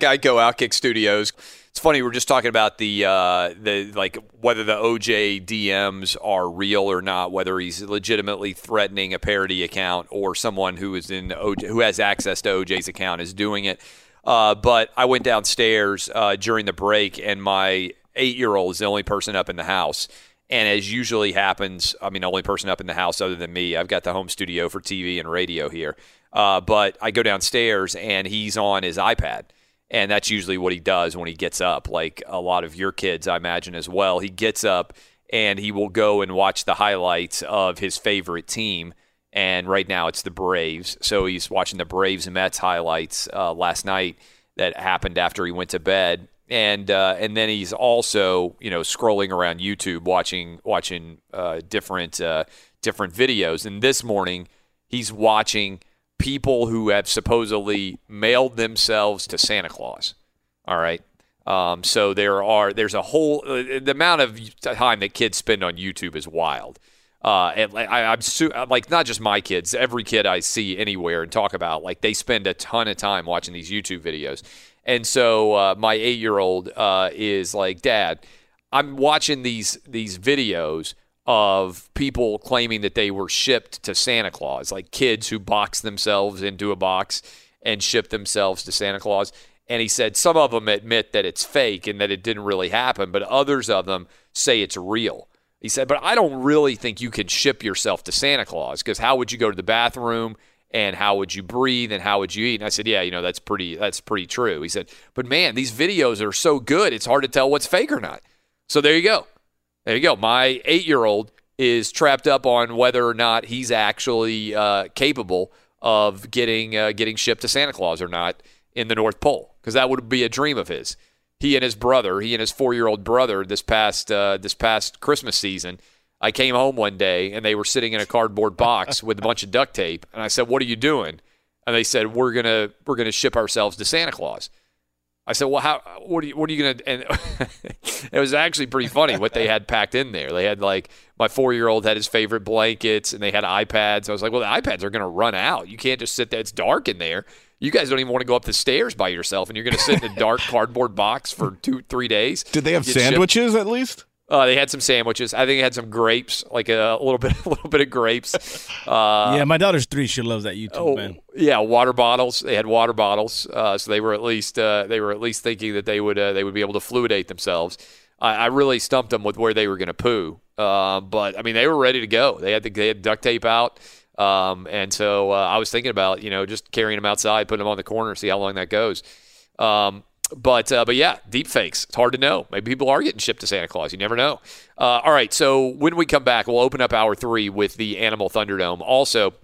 Geico Outkick Studios. It's funny we're just talking about the uh, the like whether the OJ DMs are real or not, whether he's legitimately threatening a parody account or someone who is in OJ, who has access to OJ's account is doing it. Uh, but I went downstairs uh, during the break, and my eight year old is the only person up in the house. And as usually happens, I mean, the only person up in the house other than me. I've got the home studio for TV and radio here. Uh, but I go downstairs, and he's on his iPad. And that's usually what he does when he gets up. Like a lot of your kids, I imagine as well. He gets up and he will go and watch the highlights of his favorite team. And right now it's the Braves. So he's watching the Braves and Mets highlights uh, last night that happened after he went to bed. And uh, and then he's also you know scrolling around YouTube watching watching uh, different uh, different videos. And this morning he's watching people who have supposedly mailed themselves to Santa Claus. All right. Um, so there are there's a whole uh, the amount of time that kids spend on YouTube is wild. Uh, and I, I'm su- like not just my kids, every kid I see anywhere and talk about like they spend a ton of time watching these YouTube videos. And so uh, my eight year old uh, is like, Dad, I'm watching these these videos of people claiming that they were shipped to Santa Claus, like kids who box themselves into a box and ship themselves to Santa Claus. And he said some of them admit that it's fake and that it didn't really happen, but others of them say it's real. He said, but I don't really think you can ship yourself to Santa Claus because how would you go to the bathroom and how would you breathe and how would you eat? And I said, yeah, you know, that's pretty that's pretty true. He said, but man, these videos are so good, it's hard to tell what's fake or not. So there you go. There you go. My eight year old is trapped up on whether or not he's actually uh, capable of getting uh, getting shipped to Santa Claus or not in the North Pole because that would be a dream of his. He and his brother, he and his four year old brother, this past uh, this past Christmas season, I came home one day and they were sitting in a cardboard box with a bunch of duct tape, and I said, "What are you doing?" And they said, "We're gonna we're gonna ship ourselves to Santa Claus." I said, "Well, how? What are you? What are you gonna?" And it was actually pretty funny what they had packed in there. They had like my four-year-old had his favorite blankets, and they had iPads. I was like, "Well, the iPads are gonna run out. You can't just sit there. It's dark in there. You guys don't even want to go up the stairs by yourself, and you're gonna sit in a dark cardboard box for two, three days." Did they have Get shipped. sandwiches at least? Uh, they had some sandwiches. I think they had some grapes, like a, little bit, a little bit of grapes. Uh, yeah, my daughter's three. She loves that YouTube, Oh, man. yeah, water bottles. They had water bottles, uh, so they were at least uh, they were at least thinking that they would uh, they would be able to fluidate themselves. I, I really stumped them with where they were going to poo, uh, but I mean they were ready to go. They had the, they had duct tape out, um, and so uh, I was thinking about you know just carrying them outside, putting them on the corner, see how long that goes. Um, but uh, but yeah, deep fakes. It's hard to know. Maybe people are getting shipped to Santa Claus. You never know. Uh, all right. So when we come back, we'll open up hour three with the Animal Thunderdome. Also,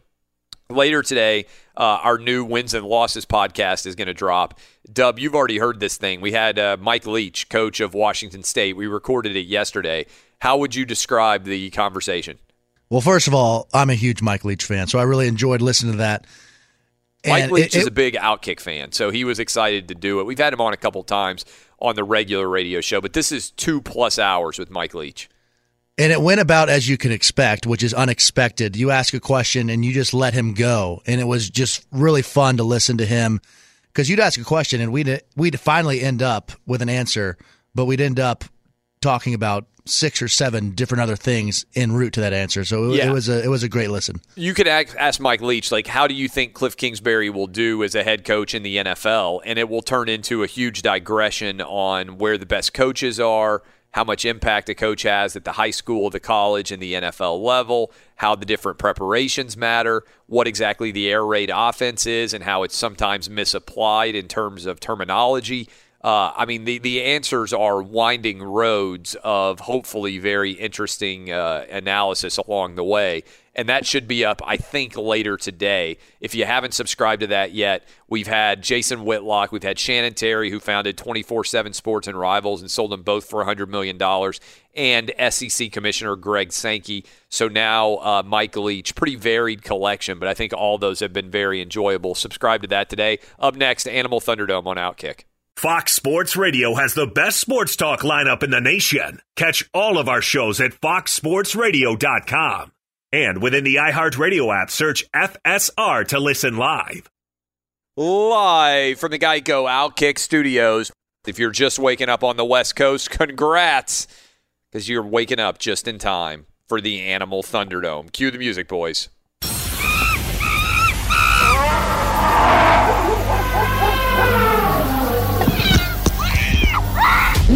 Later today, uh, our new wins and losses podcast is going to drop. Dub, you've already heard this thing. We had uh, Mike Leach, coach of Washington State. We recorded it yesterday. How would you describe the conversation? Well, first of all, I'm a huge Mike Leach fan, so I really enjoyed listening to that. Mike And Leach it- is a big Outkick fan, so he was excited to do it. We've had him on a couple times on the regular radio show, but this is two plus hours with Mike Leach. And it went about as you can expect, which is unexpected. You ask a question and you just let him go, and it was just really fun to listen to him because you'd ask a question and we'd we'd finally end up with an answer, but we'd end up talking about six or seven different other things en route to that answer. So it, Yeah. it was a it was a great listen. You could ask, ask Mike Leach, like, how do you think Kliff Kingsbury will do as a head coach in the NFL? And it will turn into a huge digression on where the best coaches are, how much impact a coach has at the high school, the college, and the NFL level, how the different preparations matter, what exactly the air raid offense is, and how it's sometimes misapplied in terms of terminology. Uh, I mean, the, the answers are winding roads of hopefully very interesting uh, analysis along the way. And that should be up, I think, later today. If you haven't subscribed to that yet, we've had Jason Whitlock, we've had Shannon Terry, who founded 24 7 Sports and Rivals and sold them both for $100 million, and SEC Commissioner Greg Sankey. So now uh, Mike Leach. Pretty varied collection, but I think all those have been very enjoyable. Subscribe to that today. Up next, Animal Thunderdome on Outkick. Fox Sports Radio has the best sports talk lineup in the nation. Catch all of our shows at foxsportsradio.com. And within the iHeartRadio app, search FSR to listen live. Live from the Geico Outkick Studios. If you're just waking up on the West Coast, congrats, because you're waking up just in time for the Animal Thunderdome. Cue the music, boys.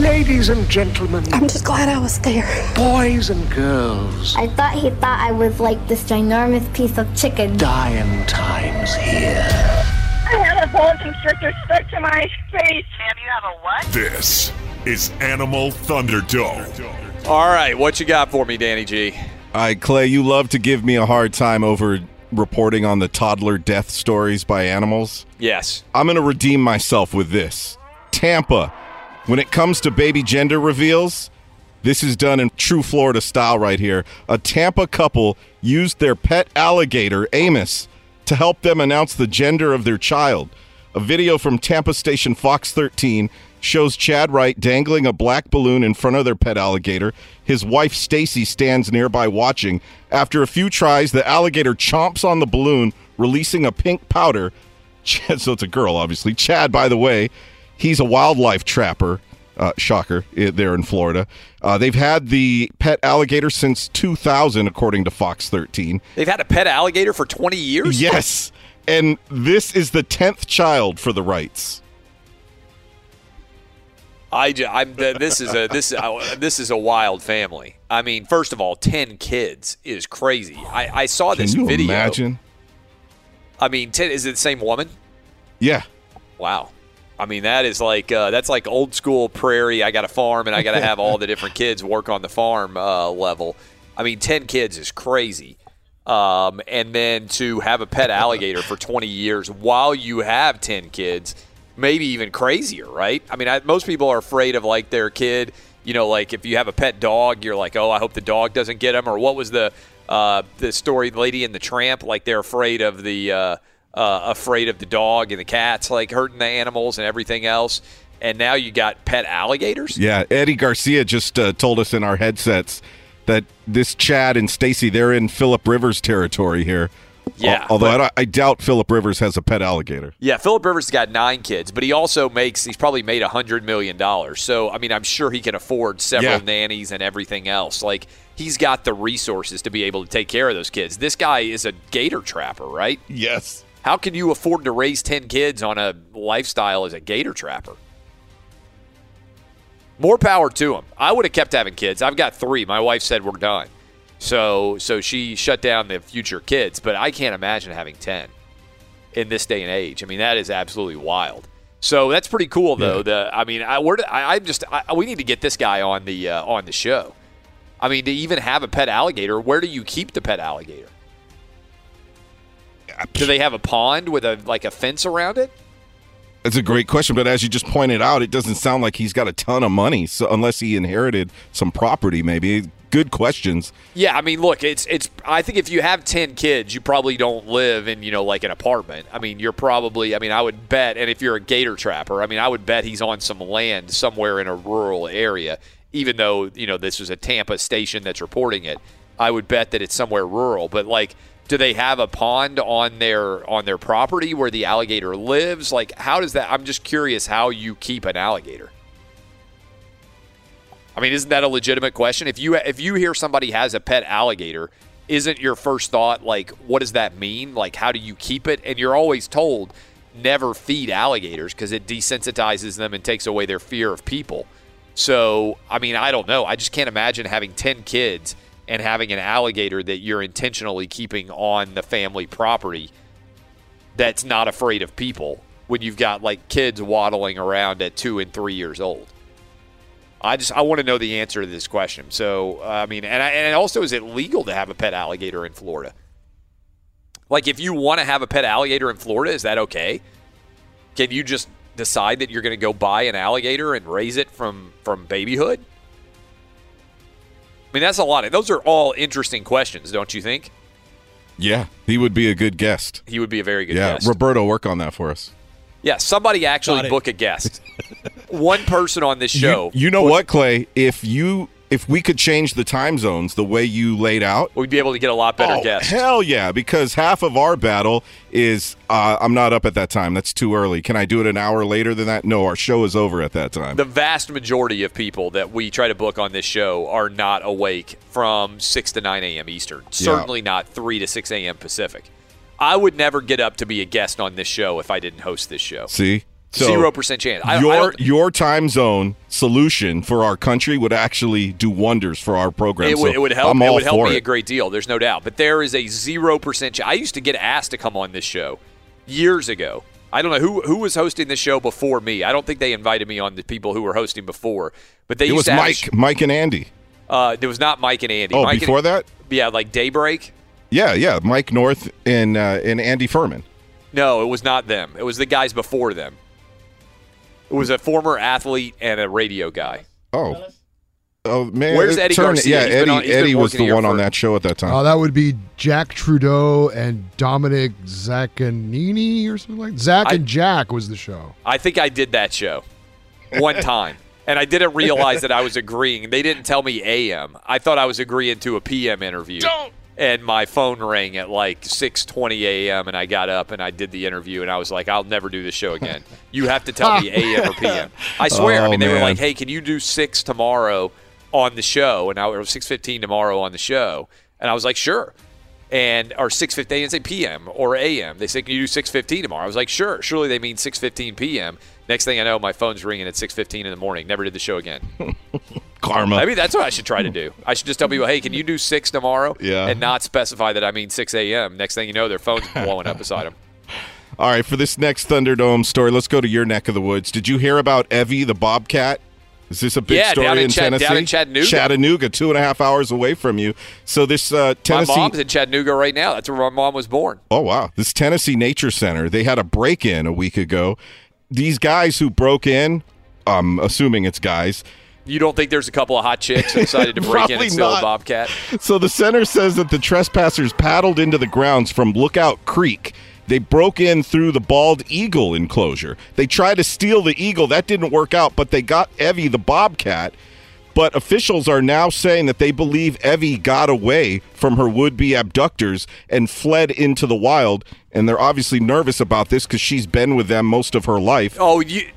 Ladies and gentlemen. I'm just glad I was there. Boys and girls. I thought he thought I was like this ginormous piece of chicken. Dying times here. I had a boa constrictor stuck to my face. And you have a what? This is Animal Thunderdome. All right, what you got for me, Danny G? All right, Clay, you love to give me a hard time over reporting on the toddler death stories by animals. Yes. I'm going to redeem myself with this. Tampa, when it comes to baby gender reveals, this is done in true Florida style right here. A Tampa couple used their pet alligator, Amos, to help them announce the gender of their child. A video from Tampa station Fox 13 shows Chad Wright dangling a black balloon in front of their pet alligator. His wife Stacy stands nearby watching. After a few tries, the alligator chomps on the balloon, releasing a pink powder. So it's a girl, obviously. Chad, by the way, he's a wildlife trapper. Uh, shocker, there in Florida. Uh, they've had the pet alligator since 2000, according to Fox 13. They've had a pet alligator for 20 years? Yes. And this is the 10th child for the Wrights. I, I'm, this is a this uh, this is a wild family. I mean, first of all, ten kids is crazy. I, I saw Can this you video. imagine? I mean, ten, is it the same woman? Yeah. Wow. I mean, that is like uh, that's like old school prairie. I got a farm and I got to have all the different kids work on the farm uh, level. I mean, ten kids is crazy. Um, and then to have a pet alligator for 20 years while you have 10 kids, maybe even crazier, right? I mean, I, most people are afraid of like their kid. You know, like if you have a pet dog, you're like, oh, I hope the dog doesn't get him. Or what was the uh, the story, Lady and the Tramp? Like they're afraid of the uh, afraid of the dog and the cats, like hurting the animals and everything else. And now you got pet alligators. Yeah, Eddie Garcia just uh, told us in our headsets that this Chad and Stacy, they're in Philip Rivers territory here. Yeah, Al- although but- I, I doubt Philip Rivers has a pet alligator. Yeah, Philip Rivers has got nine kids, but he also makes he's probably made a hundred million dollars. So I mean, I'm sure he can afford several Yeah. nannies and everything else. Like he's got the resources to be able to take care of those kids. This guy is a gator trapper, right? Yes. How can you afford to raise ten kids on a lifestyle as a gator trapper? More power to him. I would have kept having kids. I've got three. My wife said we're done. So so she shut down the future kids, but I can't imagine having 10 in this day and age. I mean, that is absolutely wild. So that's pretty cool, though. The I mean, I we're, I, I'm just I, we need to get this guy on the uh, on the show. I mean, to even have a pet alligator, where do you keep the pet alligator? Do they have a pond with a like a fence around it? That's a great question, but as you just pointed out, it doesn't sound like he's got a ton of money. So unless he inherited some property, maybe. Good questions. Yeah, I mean, look, it's it's. I think if you have ten kids, you probably don't live in you know like an apartment. I mean, you're probably. I mean, I would bet, and if you're a gator trapper, I mean, I would bet he's on some land somewhere in a rural area. Even though you know this was a Tampa station that's reporting it, I would bet that it's somewhere rural. But like, do they have a pond on their on their property where the alligator lives? Like, how does that? I'm just curious how you keep an alligator. I mean, isn't that a legitimate question? If you if you hear somebody has a pet alligator, isn't your first thought like, what does that mean? Like, how do you keep it? And you're always told never feed alligators because it desensitizes them and takes away their fear of people. So, I mean, I don't know. I just can't imagine having 10 kids and having an alligator that you're intentionally keeping on the family property that's not afraid of people when you've got like kids waddling around at two and three years old. I just I want to know the answer to this question. So uh, I mean, and I, and also, is it legal to have a pet alligator in Florida? Like, if you want to have a pet alligator in Florida, is that okay? Can you just decide that you're going to go buy an alligator and raise it from from babyhood? I mean, that's a lot. Of, those are all interesting questions, don't you think? Yeah, he would be a good guest. He would be a very good guest. yeah, guest. Roberto, work on that for us. Yeah, somebody actually book a guest. One person on this show. You, you know what, Clay? If you if we could change the time zones the way you laid out, we'd be able to get a lot better oh, guests. Hell yeah! Because half of our battle is uh, I'm not up at that time. That's too early. Can I do it an hour later than that? No, our show is over at that time. The vast majority of people that we try to book on this show are not awake from six to nine a.m. Eastern. Certainly yeah. not three to six a.m. Pacific. I would never get up to be a guest on this show if I didn't host this show. See. Zero percent chance. I, your I your time zone solution for our country would actually do wonders for our program. It would, so it would help. It would help me it. a great deal. There's no doubt. But there is a zero percent. chance. I used to get asked to come on this show years ago. I don't know who who was hosting this show before me. I don't think they invited me on the people who were hosting before. But they It used was to Mike, sh- Mike and Andy. uh, there was not Mike and Andy. Oh, Mike before and, that? Yeah, like Daybreak. Yeah, yeah. Mike North and uh, and Andy Furman. No, it was not them. It was the guys before them. It was a former athlete and a radio guy. Oh. Oh man, Where's Eddie Turn- Garcia? Yeah, He's Eddie. on- Eddie was the here one on that show at that time. Oh, that would be Jack Trudeau and Dominic Zaccanini or something like that. Zach and Jack was the show. I think I did that show one time. And I didn't realize that I was agreeing. They didn't tell me AM. I thought I was agreeing to a PM interview. Don't. And my phone rang at like 6:20 a.m. and I got up and I did the interview and I was like, I'll never do this show again. You have to tell me AM or PM. I swear. I Oh, mean, they were like, Hey, can you do six tomorrow on the show? And I was 6:15 tomorrow on the show, and I was like, sure. And or 6:15, they didn't say PM or AM. They said, can you do 6:15 tomorrow? I was like, sure. Surely they mean 6:15 PM. Next thing I know, my phone's ringing at 6:15 in the morning. Never did the show again. Karma. Maybe that's what I should try to do. I should just tell people, hey, can you do six tomorrow? Yeah. And not specify that I mean 6 a.m. Next thing you know, their phone's blowing up beside them. All right, for this next Thunderdome story, let's go to your neck of the woods. Did you hear about Evie the Bobcat? Is this a big Yeah, story in in Chat- down in Chattanooga. Chattanooga, two and a half hours away from you. So this uh, Tennessee. My mom's in Chattanooga right now. That's where my mom was born. Oh wow! This Tennessee Nature Center, they had a break-in a week ago. These guys who broke in, I'm assuming it's guys. You don't think there's a couple of hot chicks who decided to break in and steal not. a bobcat? So the center says that the trespassers paddled into the grounds from Lookout Creek. They broke in through the bald eagle enclosure. They tried to steal the eagle. That didn't work out, but they got Evie the bobcat. But officials are now saying that they believe Evie got away from her would be abductors and fled into the wild. And they're obviously nervous about this because she's been with them most of her life. Oh, you.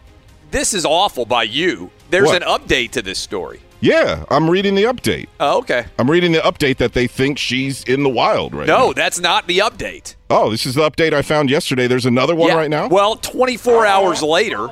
This is awful by you. There's What? an update to this story. Yeah, I'm reading the update. Oh, okay. I'm reading the update that they think she's in the wild right No, now. that's not the update. Oh, this is the update I found yesterday. There's another one Yeah. right now. Well, 24 hours later.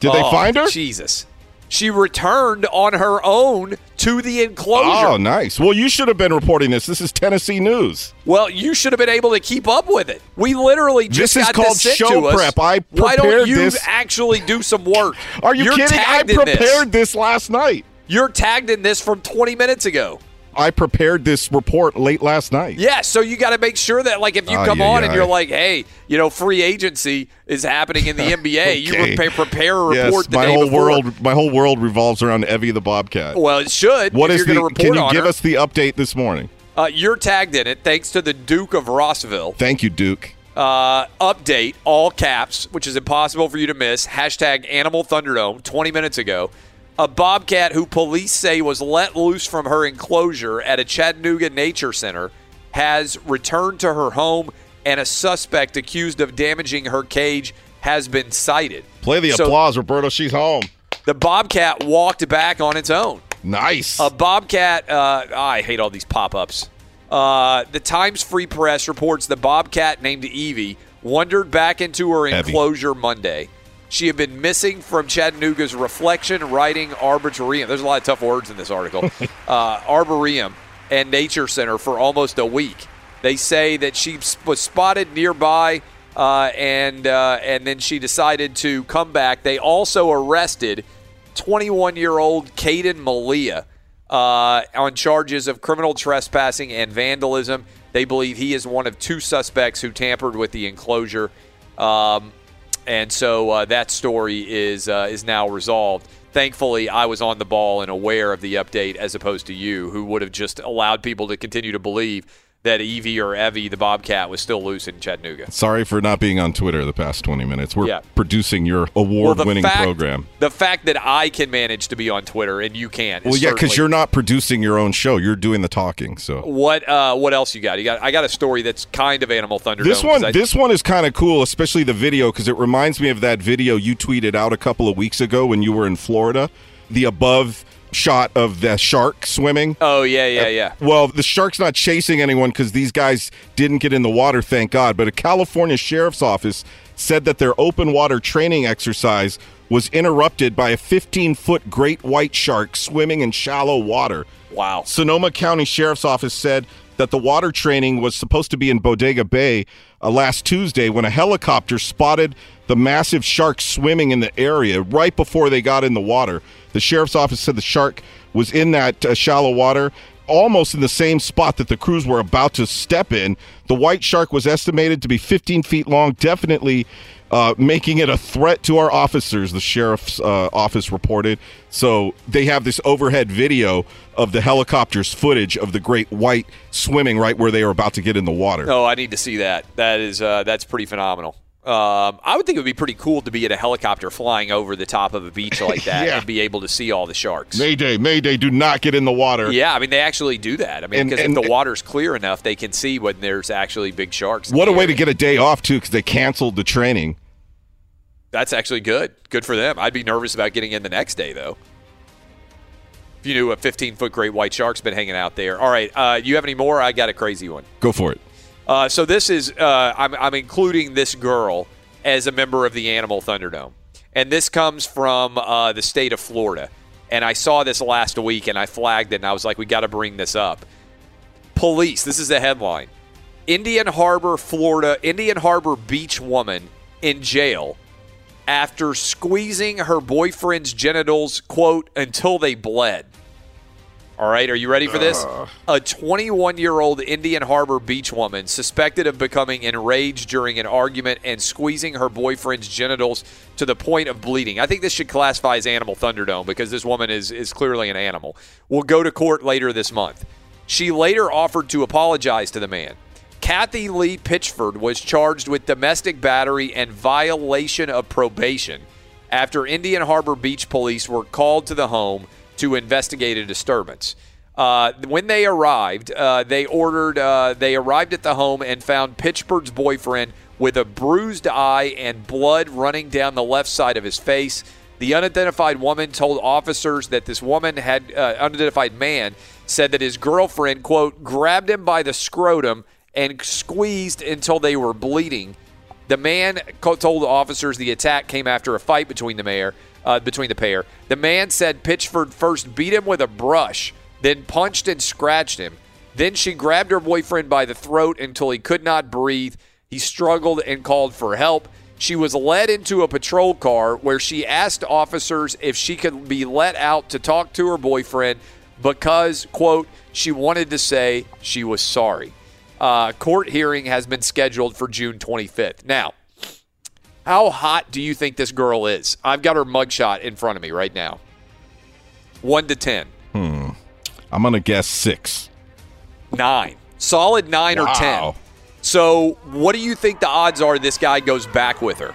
Did they Oh, find her? Jesus. She returned on her own to the enclosure. Oh, nice. Well, you should have been reporting this. This is Tennessee news. Well, you should have been able to keep up with it. We literally just This is called this show prep. I Why don't you this- actually do some work? Are you You're kidding? I in this. prepared this last night. You're tagged in this from 20 minutes ago. I prepared this report late last night. Yeah, so you got to make sure that, like, if you Ay, come ay, on and ay. you're like, "Hey, you know, free agency is happening in the NBA," you Okay. prepare, prepare a report Yes, my whole before. world, my whole world revolves around Evie the Bobcat. Well, it should. What is the? report Can you give her. us the update this morning? Uh, you're tagged in it, thanks to the Duke of Rossville. Thank you, Duke. Uh, update, all caps, which is impossible for you to miss. Hashtag Animal Thunderdome, 20 minutes ago. A bobcat who police say was let loose from her enclosure at a Chattanooga Nature Center has returned to her home, and a suspect accused of damaging her cage has been cited. Play the So applause, Roberto. She's home. The bobcat walked back on its own. Nice. A bobcat. Uh, I hate all these pop-ups. Uh, the Times Free Press reports the bobcat named Evie wandered back into her enclosure Monday. She had been missing from Chattanooga's Reflection Riding Arboretum. There's a lot of tough words in this article. uh, Arboretum and Nature Center for almost a week. They say that she was spotted nearby, uh, and uh, and then she decided to come back. They also arrested 21 year old Caden Malia uh, on charges of criminal trespassing and vandalism. They believe he is one of two suspects who tampered with the enclosure. Um, and so uh, that story is uh, is now resolved. Thankfully, I was on the ball and aware of the update, as opposed to you, who would have just allowed people to continue to believe that Evie or Evie, the Bobcat, was still loose in Chattanooga. Sorry for not being on Twitter the past 20 minutes. We're Yeah. producing your award-winning program. The fact that I can manage to be on Twitter and you can't. Well, yeah, because you're not producing your own show. You're doing the talking. So What uh, what else you got? You got I got a story that's kind of Animal Thunder. this one, I- this one is kind of cool, especially the video because it reminds me of that video you tweeted out a couple of weeks ago when you were in Florida. The above shot of the shark swimming. Oh yeah, yeah, uh, yeah. Well, the shark's not chasing anyone because these guys didn't get in the water, thank God. But a California sheriff's office said that their open water training exercise was interrupted by a 15 foot great white shark swimming in shallow water. Wow. Sonoma County Sheriff's Office said that the water training was supposed to be in Bodega Bay uh, last Tuesday when a helicopter spotted the massive shark swimming in the area right before they got in the water. The sheriff's office said the shark was in that uh, shallow water. Almost in the same spot that the crews were about to step in. The white shark was estimated to be 15 feet long, definitely uh, making it a threat to our officers, the sheriff's uh, office reported. So they have this overhead video of the helicopter's footage of the great white swimming right where they are about to get in the water. Oh, I need to see that. That is uh, that's pretty phenomenal. Um, I would think it would be pretty cool to be in a helicopter flying over the top of a beach like that Yeah. and be able to see all the sharks. Mayday, Mayday, do not get in the water. Yeah, I mean they actually do that. I mean because if the water's clear enough, they can see when there's actually big sharks. What a way to get a day off, too, because they canceled the training. That's actually good. Good for them. I'd be nervous about getting in the next day though. If you knew a 15 foot great white shark's been hanging out there. All right, uh, you have any more? I got a crazy one. Go for it. Uh, so this is uh, I'm, I'm including this girl as a member of the Animal Thunderdome, and this comes from uh, the state of Florida. And I saw this last week, and I flagged it, and I was like, we got to bring this up. Police. This is the headline: Indian Harbor, Florida. Indian Harbor beach woman in jail after squeezing her boyfriend's genitals, quote, until they bled. All right, are you ready for this? A 21 year old Indian Harbor beach woman suspected of becoming enraged during an argument and squeezing her boyfriend's genitals to the point of bleeding. I think this should classify as Animal Thunderdome because this woman is, is clearly an animal. Will go to court later this month. She later offered to apologize to the man. Kathy Lee Pitchford was charged with domestic battery and violation of probation after Indian Harbor Beach police were called to the home to investigate a disturbance. Uh, when they arrived, uh, they ordered. Uh, they arrived at the home and found Pitchford's boyfriend with a bruised eye and blood running down the left side of his face. The unidentified woman told officers that this woman had uh, unidentified man said that his girlfriend quote grabbed him by the scrotum and squeezed until they were bleeding. The man told officers the attack came after a fight between the mayor, uh, between the pair. The man said Pitchford first beat him with a brush, then punched and scratched him. Then she grabbed her boyfriend by the throat until he could not breathe. He struggled and called for help. She was led into a patrol car where she asked officers if she could be let out to talk to her boyfriend, because, quote, she wanted to say she was sorry. Uh, court hearing has been scheduled for June 25th. Now, how hot do you think this girl is? I've got her mugshot in front of me right now. One to 10. Hmm. I'm gonna guess six. Nine. Solid nine or ten. So, what do you think the odds are this guy goes back with her?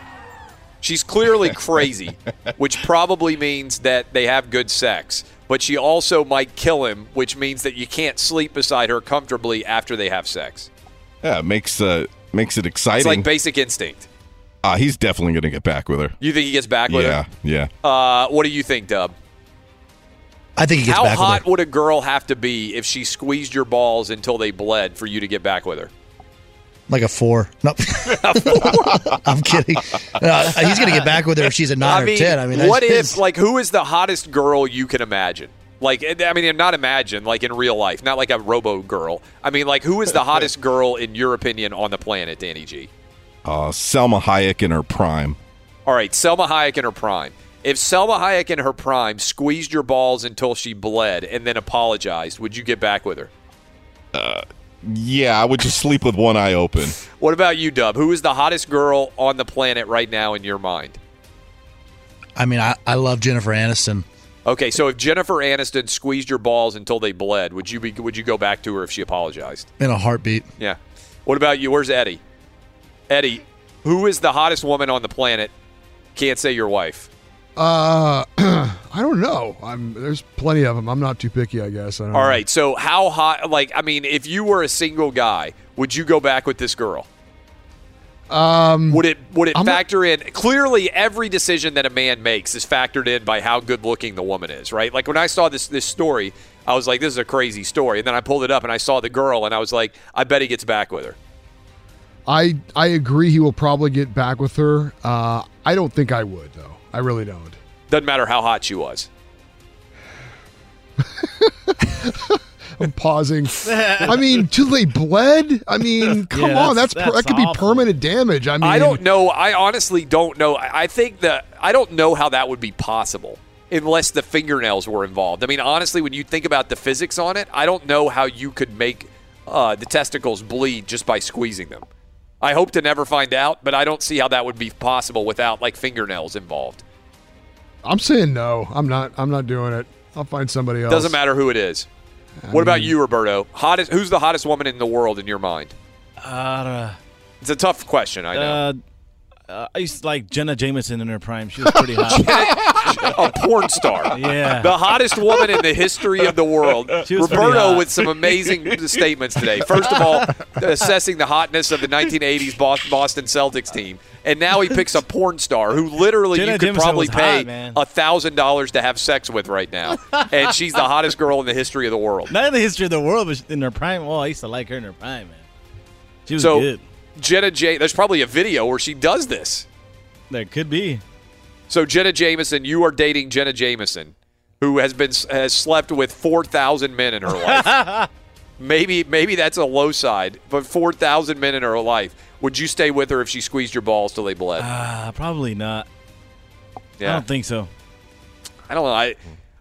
She's clearly crazy, which probably means that they have good sex. But she also might kill him, which means that you can't sleep beside her comfortably after they have sex. Yeah, it makes uh makes it exciting. It's like basic instinct. uh, he's definitely gonna get back with her. You think he gets back with yeah, her? yeah. Yeah. Uh, what do you think, Dub? I think he gets How back with hot her. would a girl have to be if she squeezed your balls until they bled for you to get back with her? Like a four. No, I'm kidding. Uh, he's going to get back with her if she's a nine I mean, or ten. I mean, that's what his- if, like, who is the hottest girl you can imagine? Like, I mean, not imagine, like in real life, not like a robo girl. I mean, like, who is the hottest girl, in your opinion, on the planet, Danny G? Uh, Salma Hayek in her prime. All right, Salma Hayek in her prime. If Salma Hayek in her prime squeezed your balls until she bled and then apologized, would you get back with her? Uh, yeah, I would just sleep with one eye open. What about you, Dub? Who is the hottest girl on the planet right now in your mind? I mean, I, I love Jennifer Aniston. Okay, so if Jennifer Aniston squeezed your balls until they bled, would you be would you go back to her if she apologized? In a heartbeat. Yeah. What about you? Where's Eddie? Eddie, who is the hottest woman on the planet? Can't say your wife. Uh, I don't know. I'm there's plenty of them. I'm not too picky, I guess. I don't All know. right. So how hot? Like, I mean, if you were a single guy, would you go back with this girl? Um, Would it would it I'm not- factor in? Clearly, every decision that a man makes is factored in by how good looking the woman is, right? Like when I saw this this story, I was like, "This is a crazy story," and then I pulled it up and I saw the girl, and I was like, "I bet he gets back with her." I I agree. He will probably get back with her. Uh, I don't think I would though. I really don't. Doesn't matter how hot she was. I'm pausing. I mean, till they bled. I mean, come Yeah, on. That's, that's- per- that that's could be permanent damage. I mean, I don't know. I honestly don't know. I I think that I don't know how that would be possible unless the fingernails were involved. I mean, honestly, when you think about the physics on it, I don't know how you could make uh, the testicles bleed just by squeezing them. I hope to never find out, but I don't see how that would be possible without like fingernails involved. I'm saying no. I'm not. I'm not doing it. I'll find somebody else. Doesn't matter who it is. What about you, Roberto? Hottest? Who's the hottest woman in the world in your mind? Uh, It's a tough question. I know. uh, uh, I used to like Jenna Jameson in her prime. She was pretty hot. a porn star. Yeah. The hottest woman in the history of the world. She was pretty Roberto with some amazing statements today. First of all, assessing the hotness of the 1980s Boston Celtics team. And now he picks a porn star who literally Jenna you could Jameson probably pay a thousand dollars to have sex with right now, and she's the hottest girl in the history of the world. Not in the history of the world, but in her prime. Well, I used to like her in her prime, man. She was so good. Jenna J. There's probably a video where she does this. There could be. So Jenna Jameson, you are dating Jenna Jameson, who has been has slept with four thousand men in her life. maybe maybe that's a low side, but four thousand men in her life. Would you stay with her if she squeezed your balls till they bled? Ah, probably not. Yeah. I don't think so. I don't know. I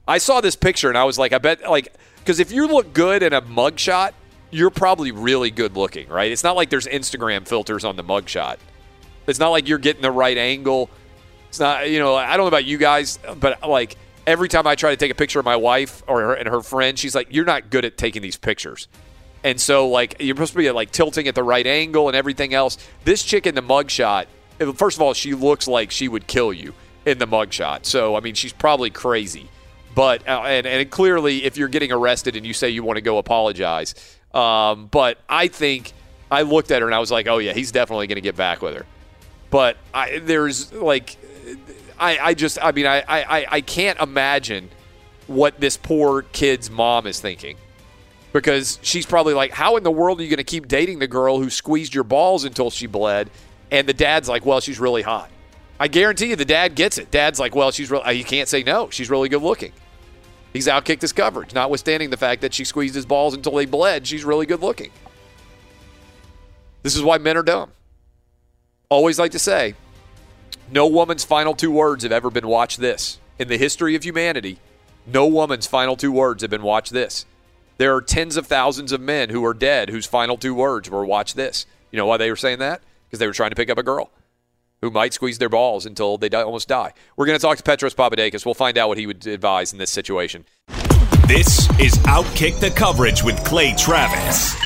I saw this picture and I was like, I bet like because if you look good in a mugshot, you're probably really good looking, right? It's not like there's Instagram filters on the mugshot. It's not like you're getting the right angle. It's not, you know, I don't know about you guys, but like every time I try to take a picture of my wife or her, and her friend, she's like, "You're not good at taking these pictures." And so, like, you're supposed to be like tilting at the right angle and everything else. This chick in the mugshot, first of all, she looks like she would kill you in the mugshot. So, I mean, she's probably crazy. But uh, and and clearly, if you're getting arrested and you say you want to go apologize, um, but I think I looked at her and I was like, oh yeah, he's definitely going to get back with her. But I, there's like, I, I just, I mean, I, I, I can't imagine what this poor kid's mom is thinking because she's probably like, how in the world are you going to keep dating the girl who squeezed your balls until she bled? And the dad's like, well, she's really hot. I guarantee you, the dad gets it. Dad's like, well, she's real. Uh, you can't say no. She's really good looking. He's outkicked his coverage, notwithstanding the fact that she squeezed his balls until they bled. She's really good looking. This is why men are dumb. Always like to say, no woman's final two words have ever been watch this. In the history of humanity, No woman's final two words have been watch this. There are tens of thousands of men who are dead whose final two words were watch this. You know why they were saying that? Because they were trying to pick up a girl who might squeeze their balls until they die, almost die. We're going to talk to Petros Papadakis. We'll find out what he would advise in this situation. This is Outkick the Coverage with Clay Travis.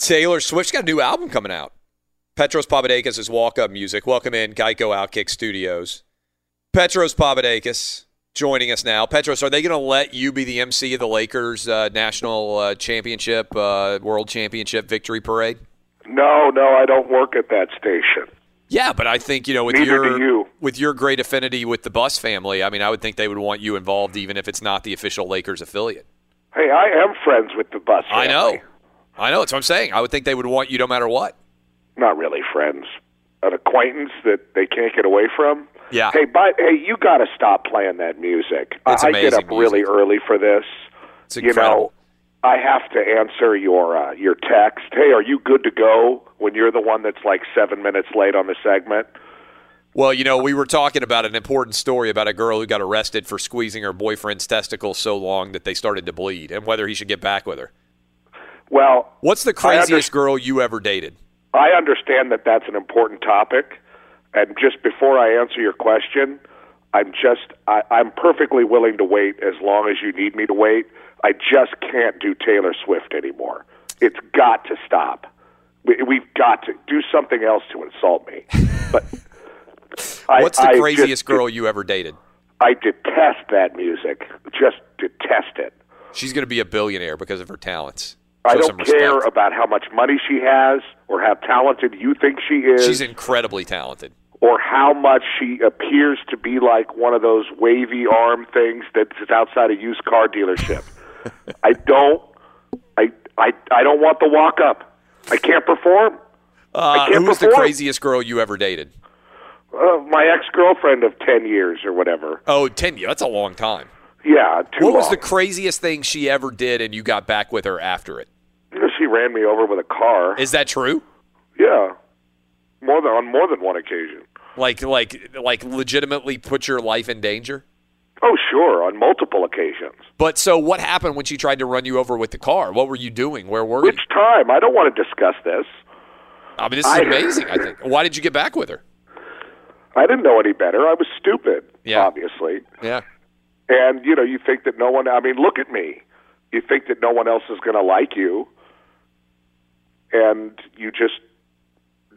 Taylor Swift's got a new album coming out. Petros Papadakis is walk up music. Welcome in Geico Outkick Studios. Petros Papadakis, joining us now. Petros, are they going to let you be the MC of the Lakers uh, national uh, championship, uh, world championship victory parade? No, no, I don't work at that station. Yeah, but I think you know with Neither your you. with your great affinity with the Buss family, I mean, I would think they would want you involved, even if it's not the official Lakers affiliate. Hey, I am friends with the Buss. Family. I know. I know. That's what I'm saying. I would think they would want you no matter what. Not really friends. An acquaintance that they can't get away from. Yeah. Hey, but hey, you got to stop playing that music. I- It's I get up really early for this. It's incredible. you know, I have to answer your uh, your text. Hey, are you good to go? When you're the one that's like seven minutes late on the segment. Well, you know, we were talking about an important story about a girl who got arrested for squeezing her boyfriend's testicles so long that they started to bleed, and whether he should get back with her. Well, What's the I under- craziest girl you ever dated? I understand that that's an important topic, and just before I answer your question, I'm just I, I'm perfectly willing to wait as long as you need me to wait. I just can't do Taylor Swift anymore. It's got to stop. We, we've got to do something else to insult me. But I- What's the I craziest just- girl you ever dated? I detest that music. Just detest it. She's going to be a billionaire because of her talents. I don't care about how much money she has or how talented you think she is. She's incredibly talented. or how much she appears to be like one of those wavy arm things that's outside a used car dealership. I don't I I I don't want the walk up. I can't perform. Uh, I can't who was the craziest girl you ever dated? Uh, my ex girlfriend of ten years or whatever. Oh, ten years. That's a long time. Yeah, too What was the craziest thing she ever did and you got back with her after it? She ran me over with a car. Is that true? Yeah, more than on more than one occasion. Like like like legitimately put your life in danger? Oh, sure, on multiple occasions. But so what happened when she tried to run you over with the car? What were you doing? Where were you? Which time? I don't want to discuss this. I mean, this is I- amazing, I think. Why did you get back with her? I didn't know any better. I was stupid, Yeah. obviously. Yeah. And you know, you think that no one. I mean, look at me. You think that no one else is going to like you, and you just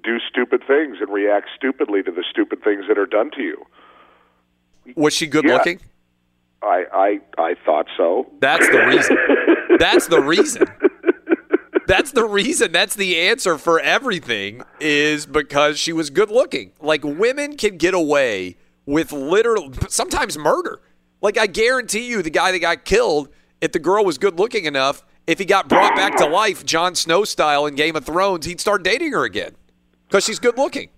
do stupid things and react stupidly to the stupid things that are done to you. Was she good Yeah. looking? I I I thought so. That's the reason. That's the reason. That's the reason. That's the answer for everything is because she was good looking. Like women can get away with literal sometimes murder. Like I guarantee you the guy that got killed, if the girl was good looking enough, if he got brought back to life, Jon Snow style in Game of Thrones, he'd start dating her again. Because she's good looking.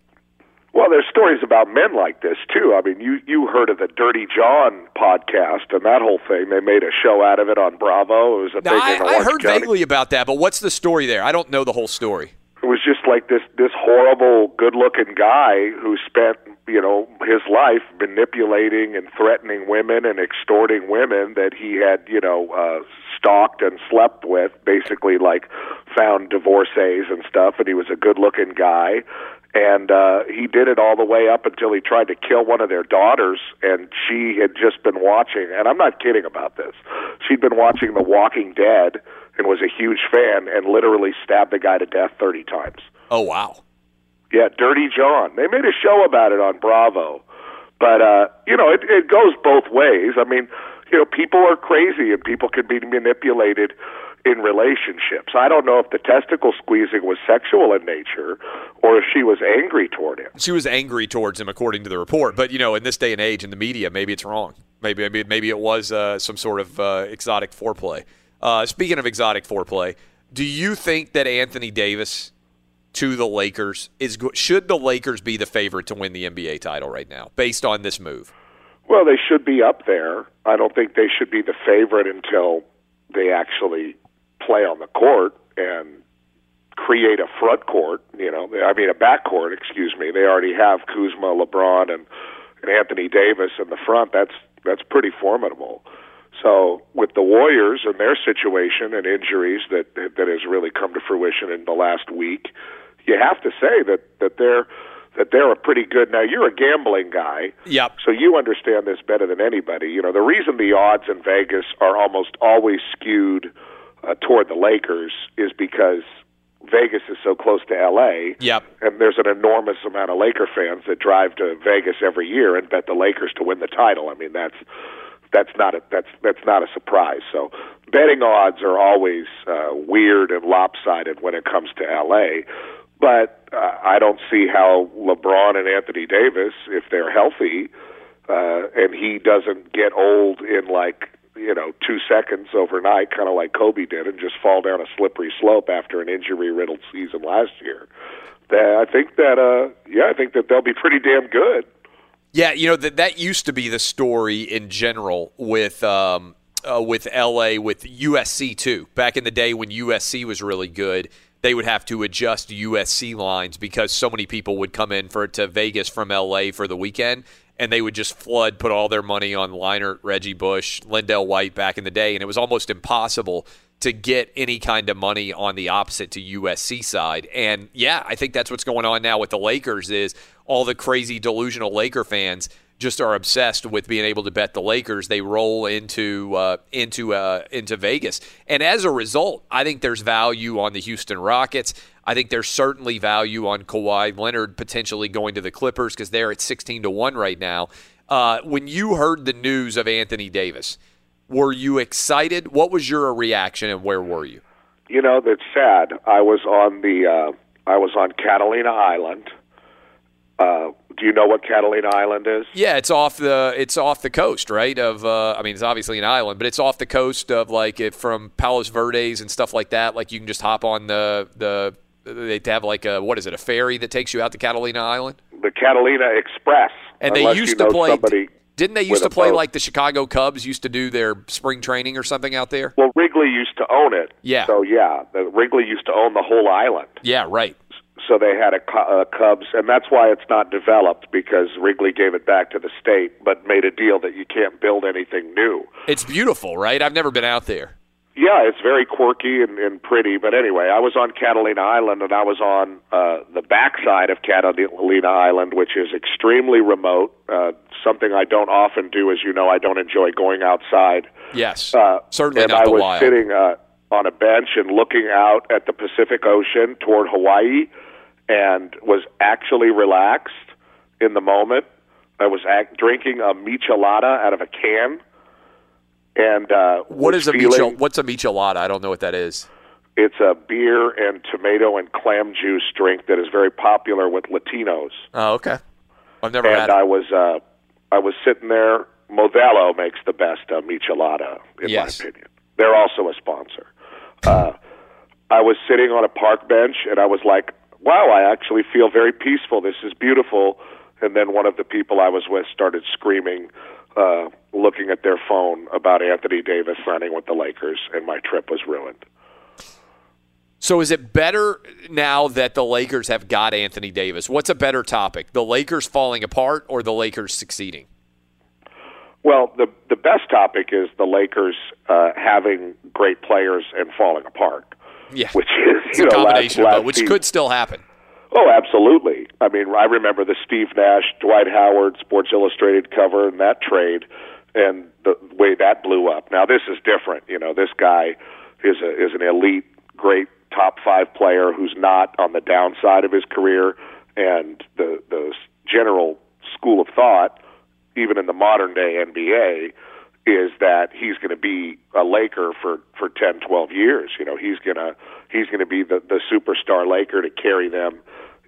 Well, there's stories about men like this too. I mean, you you heard of the Dirty John podcast and that whole thing. They made a show out of it on Bravo. It was a Now, thing I, I heard County. vaguely about that, but what's the story there? I don't know the whole story. It was just like this this horrible, good-looking guy who spent you know his life manipulating and threatening women and extorting women that he had you know uh, stalked and slept with. Basically, like found divorcees and stuff. And he was a good-looking guy. And uh, he did it all the way up until he tried to kill one of their daughters, and she had just been watching. And I'm not kidding about this. She'd been watching The Walking Dead and was a huge fan, and literally stabbed the guy to death 30 times. Oh wow. Yeah, Dirty John. They made a show about it on Bravo. But uh, you know, it it goes both ways. I mean, you know, people are crazy and people can be manipulated in relationships. I don't know if the testicle squeezing was sexual in nature or if she was angry toward him. She was angry towards him, according to the report. But you know, in this day and age, in the media, maybe it's wrong. Maybe maybe, maybe it was uh, some sort of uh, exotic foreplay. Uh, speaking of exotic foreplay, do you think that Anthony Davis to the Lakers is should the Lakers be the favorite to win the NBA title right now, based on this move? Well, they should be up there. I don't think they should be the favorite until they actually play on the court and create a front court. You know, I mean a back court. Excuse me. They already have Kuzma, LeBron, and, and Anthony Davis in the front. That's that's pretty formidable. So with the Warriors and their situation and injuries that that has really come to fruition in the last week, you have to say that that they're that they're a pretty good. Now you're a gambling guy, Yep. so you understand this better than anybody. You know the reason the odds in Vegas are almost always skewed uh, toward the Lakers is because Vegas is so close to LA. Yep. And there's an enormous amount of Laker fans that drive to Vegas every year and bet the Lakers to win the title. I mean, that's that's not a that's that's not a surprise. So betting odds are always uh, weird and lopsided when it comes to LA. But uh, I don't see how LeBron and Anthony Davis, if they're healthy, uh, and he doesn't get old in like you know two seconds overnight, kind of like Kobe did, and just fall down a slippery slope after an injury-riddled season last year. That I think that uh, yeah, I think that they'll be pretty damn good. Yeah, you know that that used to be the story in general with um, uh, with LA with USC too. Back in the day when USC was really good, they would have to adjust USC lines because so many people would come in for to Vegas from LA for the weekend, and they would just flood, put all their money on Leinart, Reggie Bush, LenDale White back in the day, and it was almost impossible to get any kind of money on the opposite to USC side. And yeah, I think that's what's going on now with the Lakers is all the crazy delusional Laker fans just are obsessed with being able to bet the Lakers. They roll into uh, into uh, into Vegas, and as a result, I think there's value on the Houston Rockets. I think there's certainly value on Kawhi Leonard potentially going to the Clippers because they're at 16 to one right now. Uh, when you heard the news of Anthony Davis, were you excited? What was your reaction, and where were you? You know, that's sad. I was on the uh, I was on Catalina Island. Do you know what Catalina Island is? Yeah, it's off the it's off the coast, right? Of uh, I mean, it's obviously an island, but it's off the coast of like it from Palos Verdes and stuff like that. Like you can just hop on the the they have like a what is it a ferry that takes you out to Catalina Island? The Catalina Express. And they used to play. Somebody Didn't they used to play boat. like the Chicago Cubs used to do their spring training or something out there? Well, Wrigley used to own it. Yeah. So yeah, Wrigley used to own the whole island. Yeah, right. So they had a, a Cubs, and that's why it's not developed because Wrigley gave it back to the state, but made a deal that you can't build anything new. It's beautiful, right? I've never been out there. Yeah, it's very quirky and, and pretty. But anyway, I was on Catalina Island, and I was on uh, the backside of Catalina Island, which is extremely remote. Uh, something I don't often do, as you know, I don't enjoy going outside. Yes, Uh, certainly and not I the was wild. sitting uh, on a bench and looking out at the Pacific Ocean toward Hawaii, and was actually relaxed in the moment. I was act- drinking a michelada out of a can, and uh, What is a feeling- michel? What's a michelada? I don't know what that is. It's a beer and tomato and clam juice drink that is very popular with Latinos. Oh, okay. I've never and had it. I was uh, I was sitting there. Modelo makes the best uh, michelada, in Yes. my opinion. They're also a sponsor. Uh, I was sitting on a park bench, and I was like, "Wow, I actually feel very peaceful. This is beautiful." And then one of the people I was with started screaming, uh, looking at their phone about Anthony Davis signing with the Lakers, and my trip was ruined. So is it better now that the Lakers have got Anthony Davis? What's a better topic? The Lakers falling apart or the Lakers succeeding? Well, the the best topic is the Lakers uh, having great players and falling apart. Yeah. which is It's you a know, last- combination last both, which could still happen. Oh, absolutely. I mean, I remember the Steve Nash, Dwight Howard, Sports Illustrated cover and that trade, and the way that blew up. Now this is different. You know, this guy is a is an elite, great top five player who's not on the downside of his career, and the the general school of thought, even in the modern day NBA, is that he's going to be a Laker for for 10, 12 years. You know, he's going to he's going to be the the superstar Laker to carry them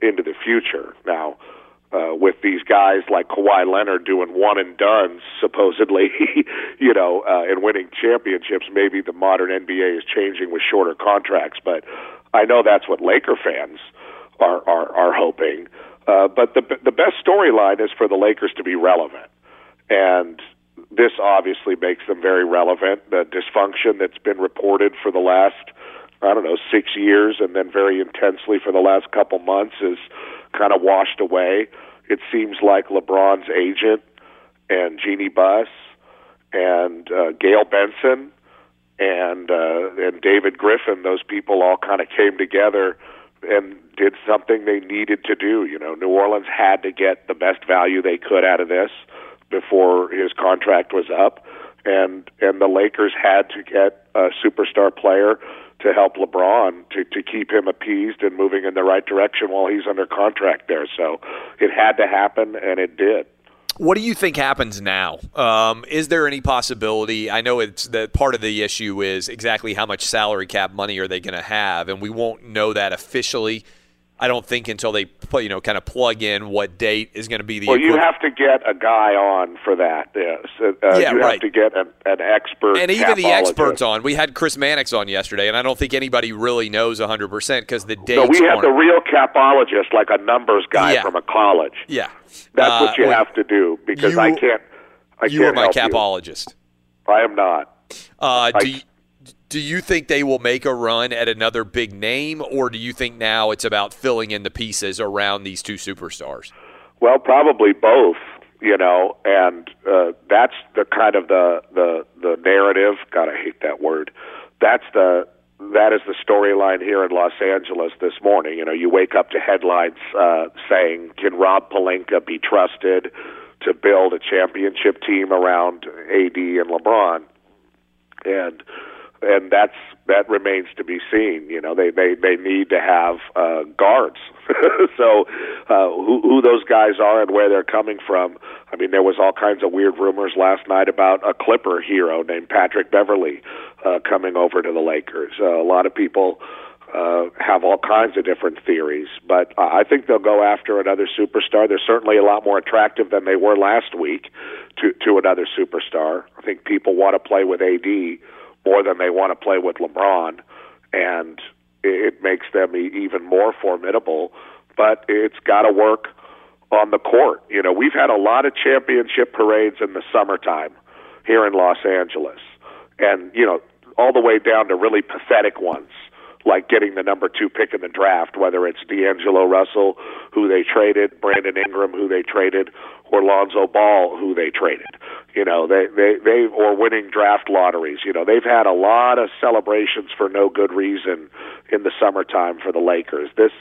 into the future. Now, uh, with these guys like Kawhi Leonard doing one and duns, supposedly, you know, uh, and winning championships, maybe the modern NBA is changing with shorter contracts. But I know that's what Laker fans are are, are hoping. Uh, but the the best storyline is for the Lakers to be relevant, and this obviously makes them very relevant. The dysfunction that's been reported for the last I don't know, six years and then very intensely for the last couple months is kind of washed away. It seems like LeBron's agent and Jeannie Buss and uh, Gayle Benson and uh, and David Griffin, those people all kind of came together and did something they needed to do. You know, New Orleans had to get the best value they could out of this before his contract was up, and and the Lakers had to get a superstar player to help LeBron to to keep him appeased and moving in the right direction while he's under contract there. So it had to happen, and it did. What do you think happens now? Um, is there any possibility? I know it's that part of the issue is exactly how much salary cap money are they going to have, and we won't know that officially I don't think until they put, you know kind of plug in what date is going to be the. Well, you have to get a guy on for that. Yes. Uh, yeah, you right. have to get an, an expert, and even the experts on. We had Chris Mannix on yesterday, and I don't think anybody really knows 100 percent because the date. No, we have the real capologist, like a numbers guy Yeah. from a college. Yeah, That's Uh, what you have to do because you- I can't. I you can't are my help you. capologist. I am not. Uh, I- do you, do you think they will make a run at another big name, or do you think now it's about filling in the pieces around these two superstars? Well, probably both. You know, and uh, that's the kind of the the the narrative. God, I hate that word. That's the that is the storyline here in Los Angeles this morning. You know, you wake up to headlines uh, saying, "Can Rob Pelinka be trusted to build a championship team around AD and LeBron?" And and that's that remains to be seen. You know, they they they need to have uh, guards. so uh, who who those guys are and where they're coming from. I mean, there was all kinds of weird rumors last night about a Clipper hero named Patrick Beverley uh, coming over to the Lakers. Uh, a lot of people. Uh, have all kinds of different theories, but I think they'll go after another superstar. They're certainly a lot more attractive than they were last week to to another superstar. I think people want to play with AD more than they want to play with LeBron, and it makes them even more formidable. But it's got to work on the court. You know, we've had a lot of championship parades in the summertime here in Los Angeles, and you know, all the way down to really pathetic ones. Like getting the number two pick in the draft, whether it's D'Angelo Russell, who they traded, Brandon Ingram, who they traded, or Lonzo Ball, who they traded. You know, they they they or winning draft lotteries. You know, they've had a lot of celebrations for no good reason in the summertime for the Lakers. This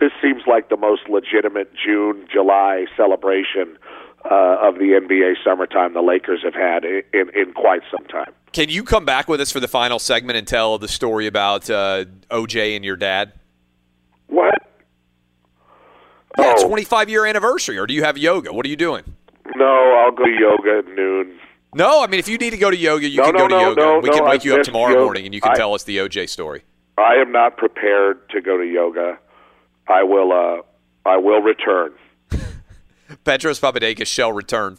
this seems like the most legitimate June July celebration uh, of the NBA summertime the Lakers have had in, in in quite some time. Can you come back with us for the final segment and tell the story about uh, OJ and your dad? What? Yeah, Oh. 25 year anniversary, or do you have yoga? What are you doing? No, I'll go to yoga at noon. No, I mean, if you need to go to yoga, you No, can no, go to no, yoga. no, we can wake you up tomorrow yoga. morning and you can I- tell us the OJ story. I am not prepared to go to yoga. I will. Uh, I will return. Petros Papadakis shall return.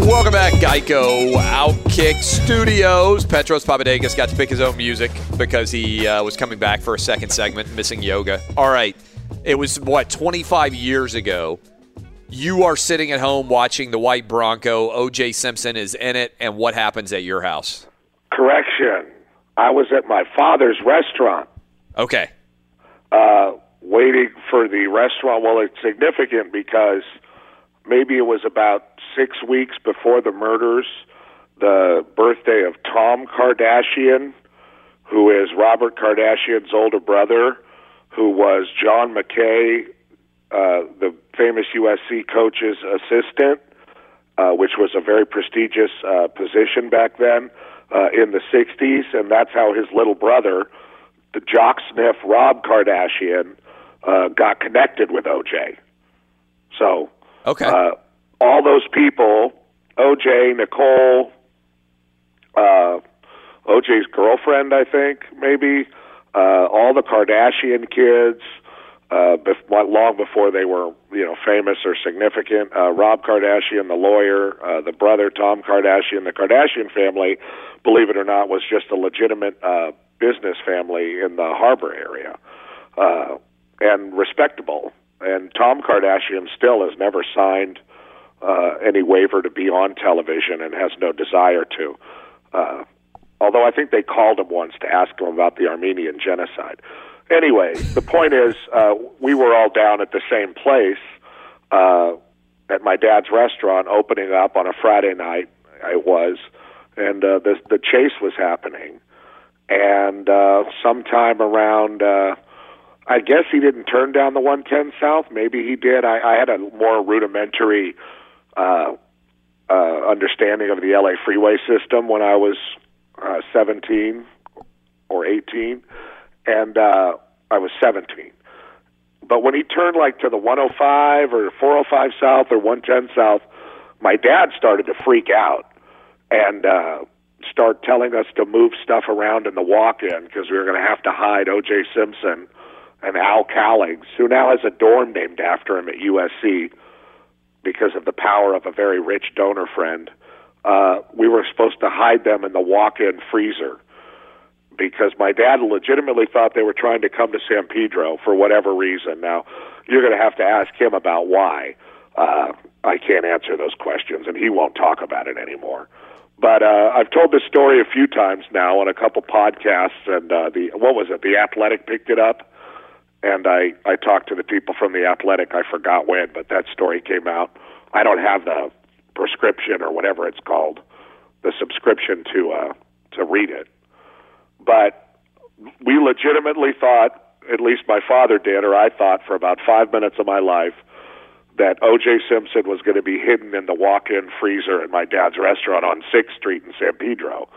Welcome back, Geico Outkick Studios. Petros Papadakis got to pick his own music because he uh, was coming back for a second segment, missing yoga. All right. It was, what, 25 years ago. You are sitting at home watching the White Bronco. OJ Simpson is in it, and what happens at your house? Correction. I was at my father's restaurant. Okay. Uh, waiting for the restaurant. Well, it's significant because maybe it was about six weeks before the murders, the birthday of Tom Kardashian, who is Robert Kardashian's older brother, who was John McKay, uh, the famous USC coach's assistant, uh, which was a very prestigious uh, position back then uh, in the 60s. And that's how his little brother, the jock sniff Rob Kardashian, uh, got connected with OJ. So, okay. Uh, all those people, OJ, Nicole, uh, OJ's girlfriend, I think, maybe, uh, all the Kardashian kids, uh, bef- long before they were, you know, famous or significant. Uh, Rob Kardashian, the lawyer, uh, the brother Tom Kardashian, the Kardashian family, believe it or not, was just a legitimate uh, business family in the harbor area, uh, and respectable. And Tom Kardashian still has never signed uh, any waiver to be on television and has no desire to. Uh, although I think they called him once to ask him about the Armenian genocide. Anyway, the point is, uh, we were all down at the same place uh, at my dad's restaurant, opening up on a Friday night. It was, and uh, the the chase was happening, and uh, sometime around. Uh, I guess he didn't turn down the 110 South. Maybe he did. I, I had a more rudimentary uh, uh, understanding of the LA freeway system when I was uh, 17 or 18, and uh, I was 17. But when he turned like to the 105 or 405 South or 110 South, my dad started to freak out and uh, start telling us to move stuff around in the walk-in because we were going to have to hide O.J. Simpson and Al Cowlings, who now has a dorm named after him at USC because of the power of a very rich donor friend. Uh, we were supposed to hide them in the walk-in freezer because my dad legitimately thought they were trying to come to San Pedro for whatever reason. Now, you're going to have to ask him about why. Uh, I can't answer those questions, and he won't talk about it anymore. But uh, I've told this story a few times now on a couple podcasts, and uh, the what was it? The Athletic picked it up, and I I talked to the people from the Athletic. I forgot when, but that story came out. I don't have the prescription or whatever it's called, the subscription to uh, to read it. But we legitimately thought, at least my father did, or I thought for about five minutes of my life, that O.J. Simpson was going to be hidden in the walk-in freezer at my dad's restaurant on Sixth Street in San Pedro,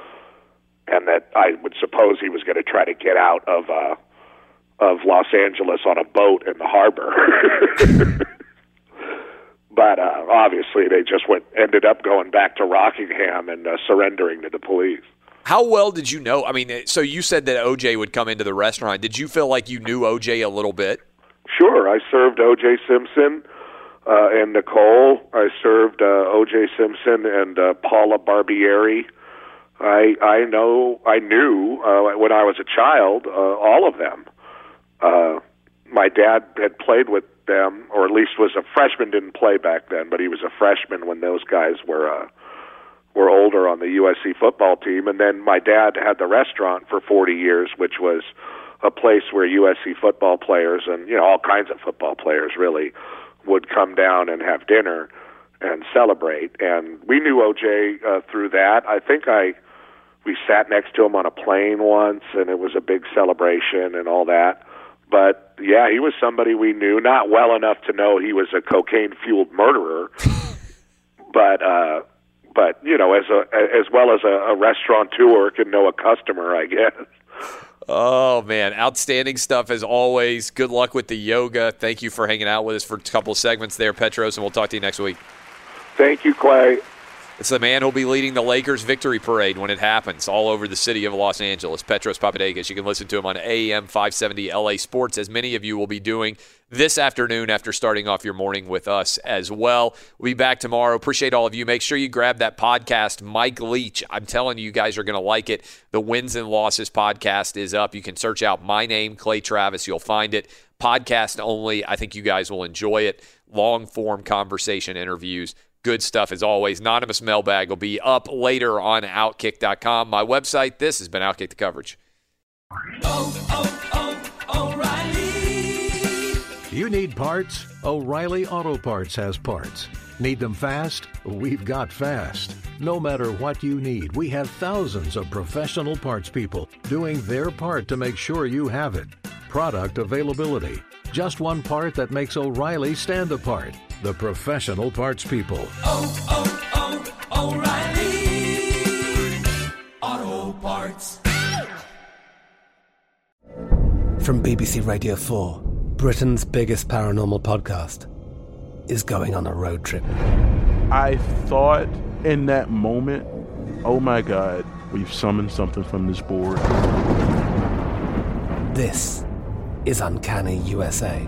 and that I would suppose he was going to try to get out of uh, of Los Angeles on a boat in the harbor. but uh, obviously, they just went ended up going back to Rockingham and uh, surrendering to the police. How well did you know? I mean, so you said that OJ would come into the restaurant. Did you feel like you knew OJ a little bit? Sure, I served O.J. Simpson uh, and Nicole. I served uh, O.J. Simpson and uh, Paula Barbieri. I I know I knew uh, when I was a child uh, all of them. Uh, my dad had played with them, or at least was a freshman. Didn't play back then, but he was a freshman when those guys were uh, were older on the USC football team. And then my dad had the restaurant for 40 years, which was a place where USC football players and you know all kinds of football players really would come down and have dinner and celebrate. And we knew OJ uh, through that. I think I we sat next to him on a plane once, and it was a big celebration and all that. But yeah, he was somebody we knew, not well enough to know he was a cocaine fueled murderer, but uh, but you know, as a as well as a, a restaurateur can know a customer, I guess. Oh man, outstanding stuff as always. Good luck with the yoga. Thank you for hanging out with us for a couple of segments there, Petros, and we'll talk to you next week. Thank you, Clay. It's the man who'll be leading the Lakers victory parade when it happens all over the city of Los Angeles, Petros Papadakis. You can listen to him on AM 570 LA Sports, as many of you will be doing this afternoon after starting off your morning with us as well. We'll be back tomorrow. Appreciate all of you. Make sure you grab that podcast, Mike Leach. I'm telling you, you guys are going to like it. The Wins and Losses podcast is up. You can search out my name, Clay Travis. You'll find it. Podcast only. I think you guys will enjoy it. Long form conversation interviews Good stuff as always. Anonymous mailbag will be up later on Outkick.com. My website. This has been Outkick the coverage. Oh, oh, O'Reilly. You need parts? O'Reilly Auto Parts has parts. Need them fast? We've got fast. No matter what you need, we have thousands of professional parts people doing their part to make sure you have it. Product availability. Just one part that makes O'Reilly stand apart the professional parts people. Oh, oh, oh, O'Reilly. Auto Parts. From BBC Radio 4, Britain's biggest paranormal podcast is going on a road trip. I thought in that moment, oh my God, we've summoned something from this board. This is Uncanny USA.